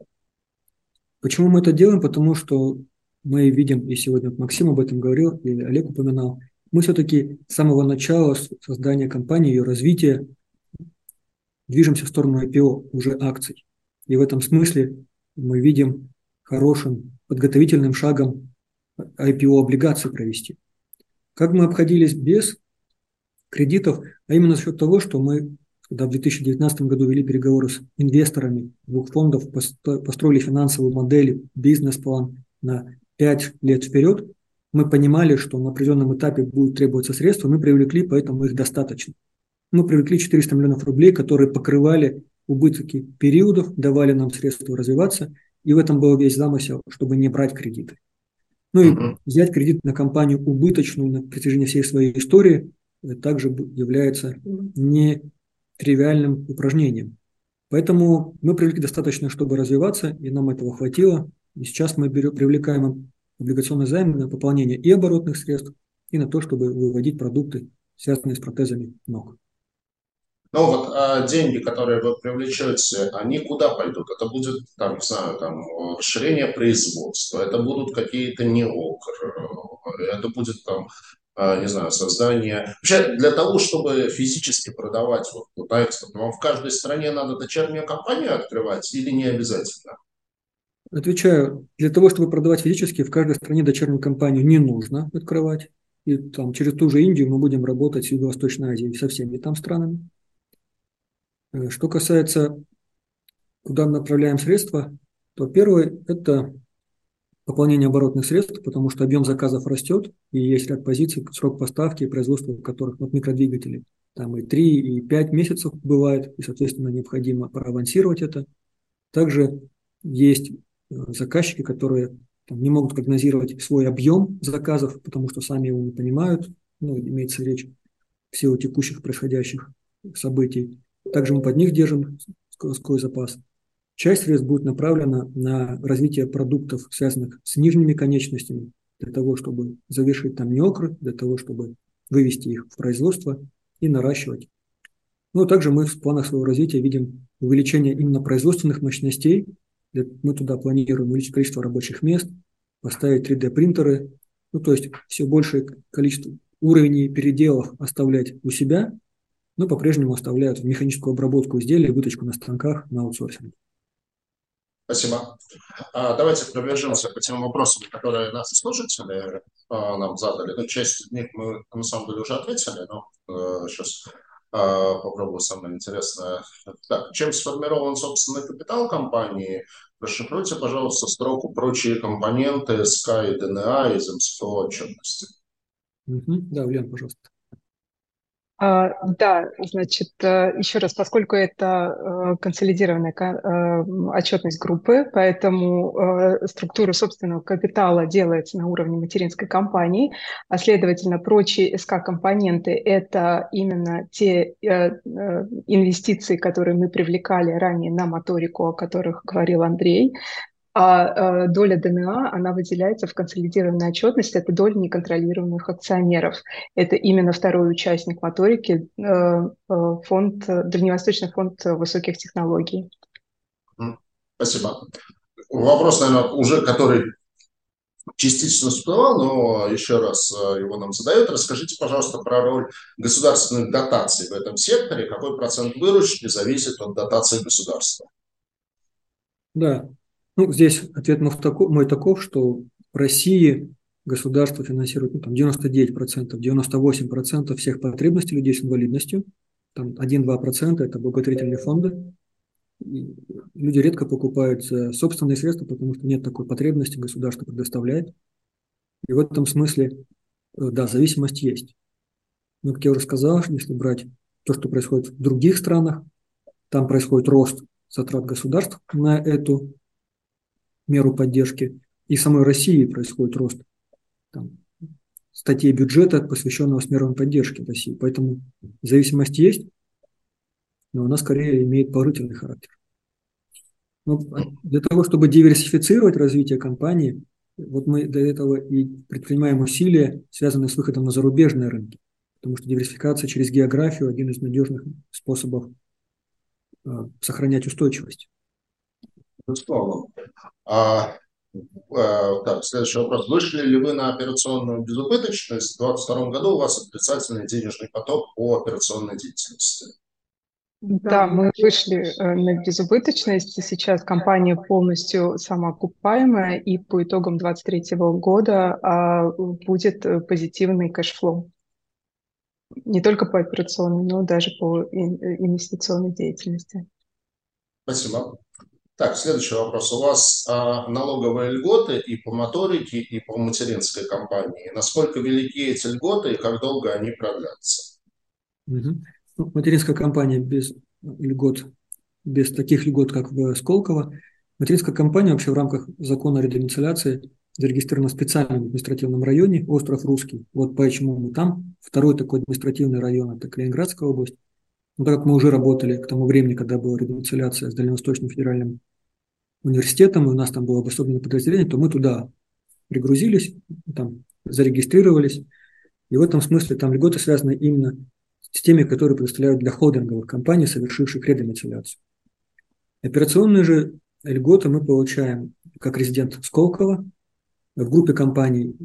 Почему мы это делаем? Потому что мы видим, и сегодня Максим об этом говорил, и Олег упоминал, мы все-таки с самого начала создания компании, ее развития, движемся в сторону IPO уже акций. И в этом смысле мы видим хорошим подготовительным шагом IPO-облигации провести. Как мы обходились без кредитов, а именно за счет того, что мы, когда в 2019 году вели переговоры с инвесторами двух фондов, построили финансовую модель, бизнес-план на 5 лет вперед, мы понимали, что на определенном этапе будут требоваться средства, мы привлекли, поэтому их достаточно. Мы привлекли 400 миллионов рублей, которые покрывали убытки периодов, давали нам средства развиваться, и в этом был весь замысел, чтобы не брать кредиты. Ну и взять кредит на компанию убыточную на протяжении всей своей истории также является не тривиальным упражнением. Поэтому мы привлекли достаточно, чтобы развиваться, и нам этого хватило. И сейчас мы берем, привлекаем облигационный займ на пополнение и оборотных средств, и на то, чтобы выводить продукты, связанные с протезами ног. Ну вот а деньги, которые вы привлечете, они куда пойдут? Это будет, там, не знаю, там, расширение производства, это будут какие-то неокр, это будет там, а, не знаю, создание... Вообще, для того, чтобы физически продавать вот, вот на экспорт, вам в каждой стране надо дочернюю компанию открывать или не обязательно? Отвечаю, для того, чтобы продавать физически, в каждой стране дочернюю компанию не нужно открывать. И там через ту же Индию мы будем работать с Юго-Восточной Азией со всеми там странами. Э, что касается, куда мы направляем средства, то первое – это пополнение оборотных средств, потому что объем заказов растет, и есть ряд позиций, срок поставки и производства которых вот микродвигатели. Там и 3, и 5 месяцев бывает, и, соответственно, необходимо проавансировать это. Также есть заказчики, которые там, не могут прогнозировать свой объем заказов, потому что сами его не понимают, ну, имеется речь в силу текущих происходящих событий. Также мы под них держим скоростной запас. Часть средств будет направлена на развитие продуктов, связанных с нижними конечностями, для того, чтобы завершить там неокры, для того, чтобы вывести их в производство и наращивать. Ну, а также мы в планах своего развития видим увеличение именно производственных мощностей. Мы туда планируем увеличить количество рабочих мест, поставить 3D-принтеры, ну, то есть все большее количество уровней переделов оставлять у себя, но по-прежнему оставляют механическую обработку изделий, выточку на станках на аутсорсинг. Спасибо. А, давайте пробежимся по тем вопросам, которые наши слушатели а, нам задали. Ну, часть из них мы на самом деле уже ответили, но сейчас а, попробую самое интересное. Так, чем сформирован собственный капитал компании? Расшифруйте, пожалуйста, строку «Прочие компоненты СК и ДНА из МСФО отчетности». Да, Лен, пожалуйста. А, да, значит, э, еще раз, поскольку это э, консолидированная э, отчетность группы, поэтому структура собственного капитала делается на уровне материнской компании, а следовательно, прочие СК-компоненты – это именно те инвестиции, которые мы привлекали ранее на моторику, о которых говорил Андрей, а э, доля ДНА, она выделяется в консолидированной отчетности, это доля неконтролируемых акционеров. Это именно второй участник моторики, э, э, фонд, Дальневосточный фонд высоких технологий. Спасибо. Вопрос, наверное, уже который частично всплывал, но еще раз его нам задают. Расскажите, пожалуйста, про роль государственных дотаций в этом секторе. Какой процент выручки зависит от дотации государства? Да, ну, здесь ответ мой таков, что в России государство финансирует ну, там 99%, 98% всех потребностей людей с инвалидностью. Там 1-2% это благотворительные фонды. И люди редко покупают собственные средства, потому что нет такой потребности, государство предоставляет. И в этом смысле, э, да, зависимость есть. Но, как я уже сказал, если брать то, что происходит в других странах, там происходит рост затрат государств на эту меру поддержки. И самой России происходит рост там, статей бюджета, посвященного смерам поддержки России. Поэтому зависимость есть, но она скорее имеет положительный характер. Но для того, чтобы диверсифицировать развитие компании, вот мы для этого и предпринимаем усилия, связанные с выходом на зарубежные рынки. Потому что диверсификация через географию – один из надежных способов э, сохранять устойчивость. Безусловно. А, а, так, следующий вопрос. Вышли ли вы на операционную безубыточность? В 2022 году у вас отрицательный денежный поток по операционной деятельности. Да, мы вышли э, на безубыточность. Сейчас компания полностью самоокупаемая, и по итогам 2023 года а, будет позитивный кэшфлоу. Не только по операционной, но даже по инвестиционной деятельности. Спасибо. Так, следующий вопрос. У вас а, налоговые льготы и по моторике, и по материнской компании. Насколько велики эти льготы и как долго они продлятся? Угу. материнская компания без льгот, без таких льгот, как в Сколково. Материнская компания вообще в рамках закона о редомицеляции зарегистрирована в специальном административном районе, остров Русский. Вот почему мы там. Второй такой административный район – это Калининградская область. Но так как мы уже работали к тому времени, когда была редомицеляция с Дальневосточным федеральным университетом, и у нас там было обособленное подразделение, то мы туда пригрузились, там зарегистрировались. И в этом смысле там льготы связаны именно с теми, которые предоставляют для холдинговых компаний, совершивших редомицеляцию. Операционные же льготы мы получаем как резидент Сколково. В группе компаний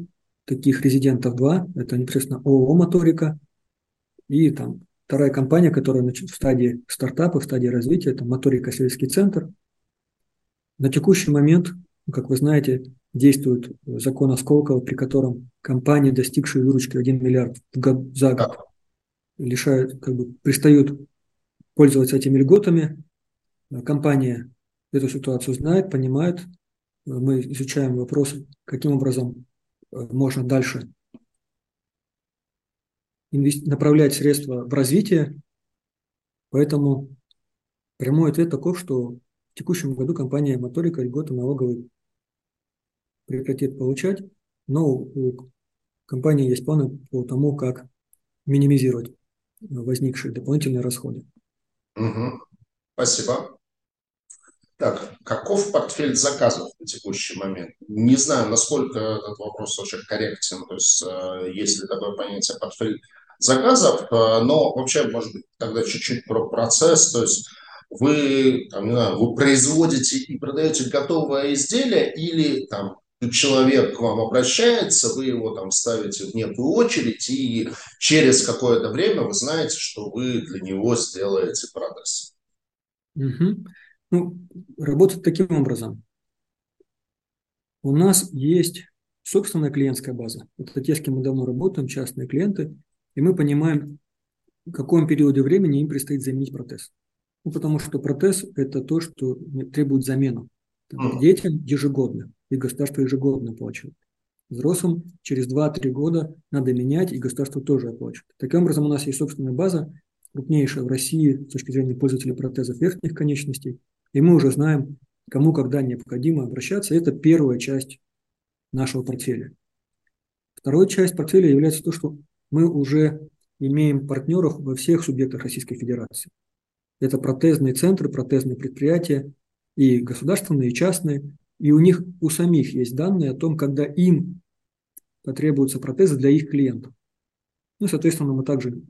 таких резидентов два. Это непосредственно ООО «Моторика» и там вторая компания, которая в стадии стартапа, в стадии развития, это «Моторика Сельский центр», на текущий момент, как вы знаете, действует закон Осколкова, при котором компании, достигшие выручки 1 миллиард в год, за год, лишают, как бы, пристают пользоваться этими льготами. Компания эту ситуацию знает, понимает. Мы изучаем вопросы, каким образом э, можно дальше направлять средства в развитие. Поэтому прямой ответ таков, что в текущем году компания Моторика льготы налоговой прекратит получать, но у компании есть планы по тому, как минимизировать возникшие дополнительные расходы. Угу. Спасибо. Так, каков портфель заказов на текущий момент? Не знаю, насколько этот вопрос вообще корректен, то есть э, есть ли такое понятие портфель заказов, э, но вообще, может быть, тогда чуть-чуть про процесс, то есть вы, там, не знаю, вы производите и продаете готовое изделие или там человек к вам обращается, вы его там ставите в некую очередь, и через какое-то время вы знаете, что вы для него сделаете продаж. Угу. Ну, работает таким образом. У нас есть собственная клиентская база. Это те, с кем мы давно работаем, частные клиенты, и мы понимаем, в каком периоде времени им предстоит заменить протез. Ну, потому что протез – это то, что требует замену. Детям ежегодно, и государство ежегодно оплачивает. Взрослым через 2-3 года надо менять, и государство тоже оплачивает. Таким образом, у нас есть собственная база, крупнейшая в России с точки зрения пользователей протезов верхних конечностей, и мы уже знаем, кому когда необходимо обращаться. Это первая часть нашего портфеля. Вторая часть портфеля является то, что мы уже имеем партнеров во всех субъектах Российской Федерации. Это протезные центры, протезные предприятия, и государственные, и частные. И у них у самих есть данные о том, когда им потребуются протезы для их клиентов. Ну, соответственно, мы также,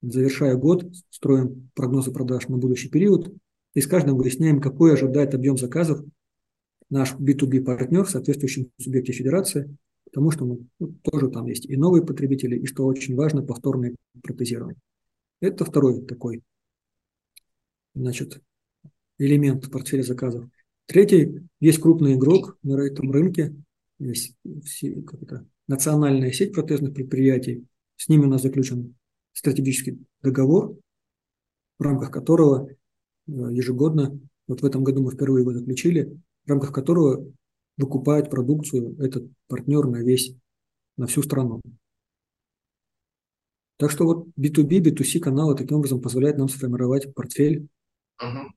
завершая год, строим прогнозы продаж на будущий период и с каждым выясняем, какой ожидает объем заказов наш B2B партнер в соответствующем субъекте федерации, потому что мы, ну, тоже там есть и новые потребители, и, что очень важно, повторное протезирование. Это второй такой значит, элемент портфеля заказов. Третий, есть крупный игрок на этом рынке, есть как это, национальная сеть протезных предприятий, с ними у нас заключен стратегический договор, в рамках которого Э, ежегодно, вот в этом году мы впервые его заключили, в рамках которого выкупает продукцию этот партнер на весь, на всю страну. Так что вот B2B, B2C каналы таким образом позволяют нам сформировать портфель. Угу.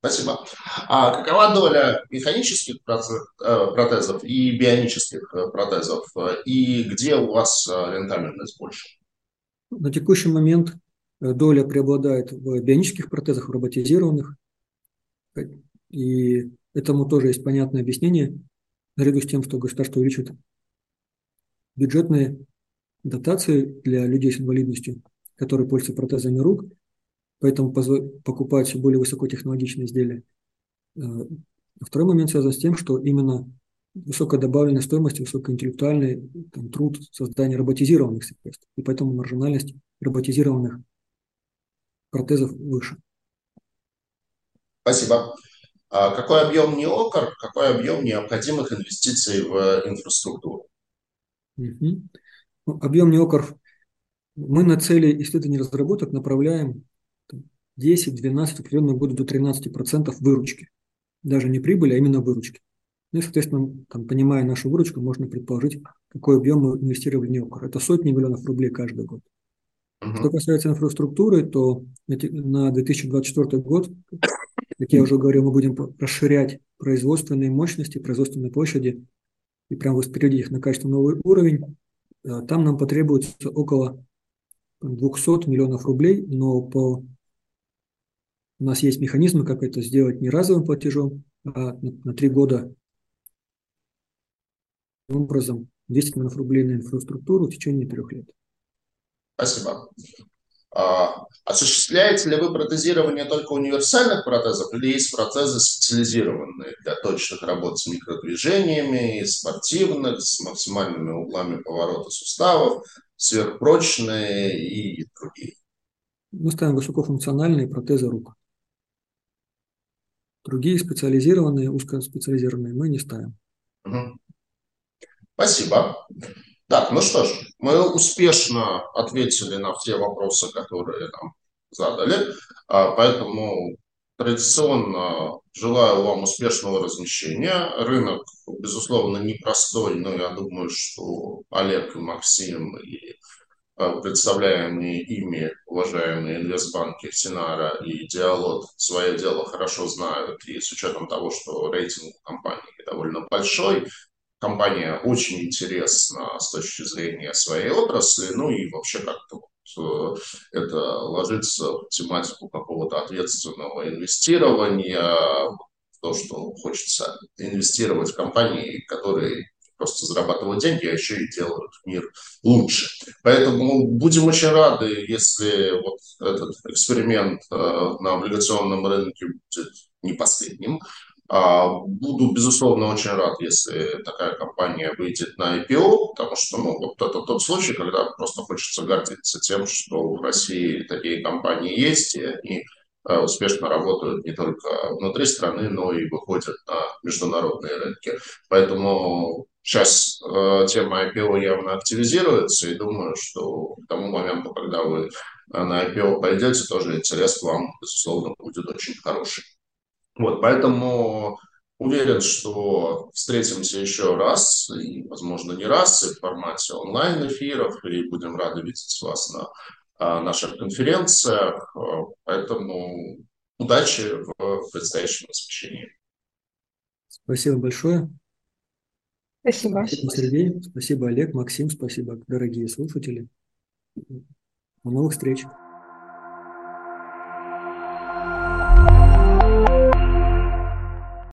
Спасибо. А какова доля механических э, протезов и бионических э, протезов? И где у вас рентабельность больше? На текущий момент Э, доля преобладает в бионических протезах, в роботизированных. И этому тоже есть понятное объяснение, наряду с тем, что государство увеличивает бюджетные дотации для людей с инвалидностью, которые пользуются протезами рук, поэтому покупают все более высокотехнологичные изделия. Э, второй момент связан с тем, что именно высокая добавленная стоимость, высокоинтеллектуальный там, труд создания роботизированных средств, и поэтому маржинальность роботизированных протезов выше. Спасибо. А какой объем НИОКР, какой объем необходимых инвестиций в инфраструктуру? Угу. Ну, объем НИОКР мы на цели исследований разработок направляем 10-12, определенные годы до 13% выручки. Даже не прибыли, а именно выручки. Ну и, соответственно, там, понимая нашу выручку, можно предположить, какой объем мы инвестировали в НИОКР. Это сотни миллионов рублей каждый год. Uh-huh. Что касается инфраструктуры, то на 2024 год, как я уже говорил, мы будем расширять производственные мощности, производственные площади и прям воспроизводить их на качественный новый уровень. Э, там нам потребуется около 200 миллионов рублей, но по... у нас есть механизмы, как это сделать не разовым платежом, а на три года образом 200 миллионов рублей на инфраструктуру в течение трех лет. Спасибо. А, осуществляете ли вы протезирование только универсальных протезов или есть протезы специализированные для точных работ с микродвижениями, спортивных, с максимальными углами поворота суставов, сверхпрочные и другие? Мы ставим высокофункциональные протезы рук. Другие специализированные, узкоспециализированные мы не ставим. Спасибо. Так, ну что ж, мы успешно ответили на все вопросы, которые нам задали, а, поэтому традиционно желаю вам успешного размещения. Рынок, безусловно, непростой, но я думаю, что Олег и Максим и представляемые ими уважаемые инвестбанки Синара и Диалог свое дело хорошо знают, и с учетом того, что рейтинг компании довольно большой, компания очень интересна с точки зрения своей отрасли, ну и вообще как-то э, это ложится в тематику какого-то ответственного инвестирования, то, что хочется инвестировать в компании, которые просто зарабатывают деньги, а еще и делают мир лучше. Поэтому будем очень рады, если вот этот эксперимент э, на облигационном рынке будет не последним. А, буду, безусловно, очень рад, если такая компания выйдет на IPO, потому что ну, вот это тот случай, когда просто хочется гордиться тем, что в России такие компании есть, и они э, успешно работают не только внутри страны, но и выходят на международные рынки. Поэтому сейчас э, тема IPO явно активизируется, и думаю, что к тому моменту, когда вы на IPO пойдете, тоже интерес вам, безусловно, будет очень хороший. Вот, поэтому уверен, что встретимся еще раз, и, возможно, не раз, и в формате онлайн-эфиров, и будем рады видеть вас на а, наших конференциях. Поэтому удачи в предстоящем освещении. Спасибо большое. Спасибо. Спасибо, Сергей. Спасибо, Олег, Максим. Спасибо, дорогие слушатели. До новых встреч.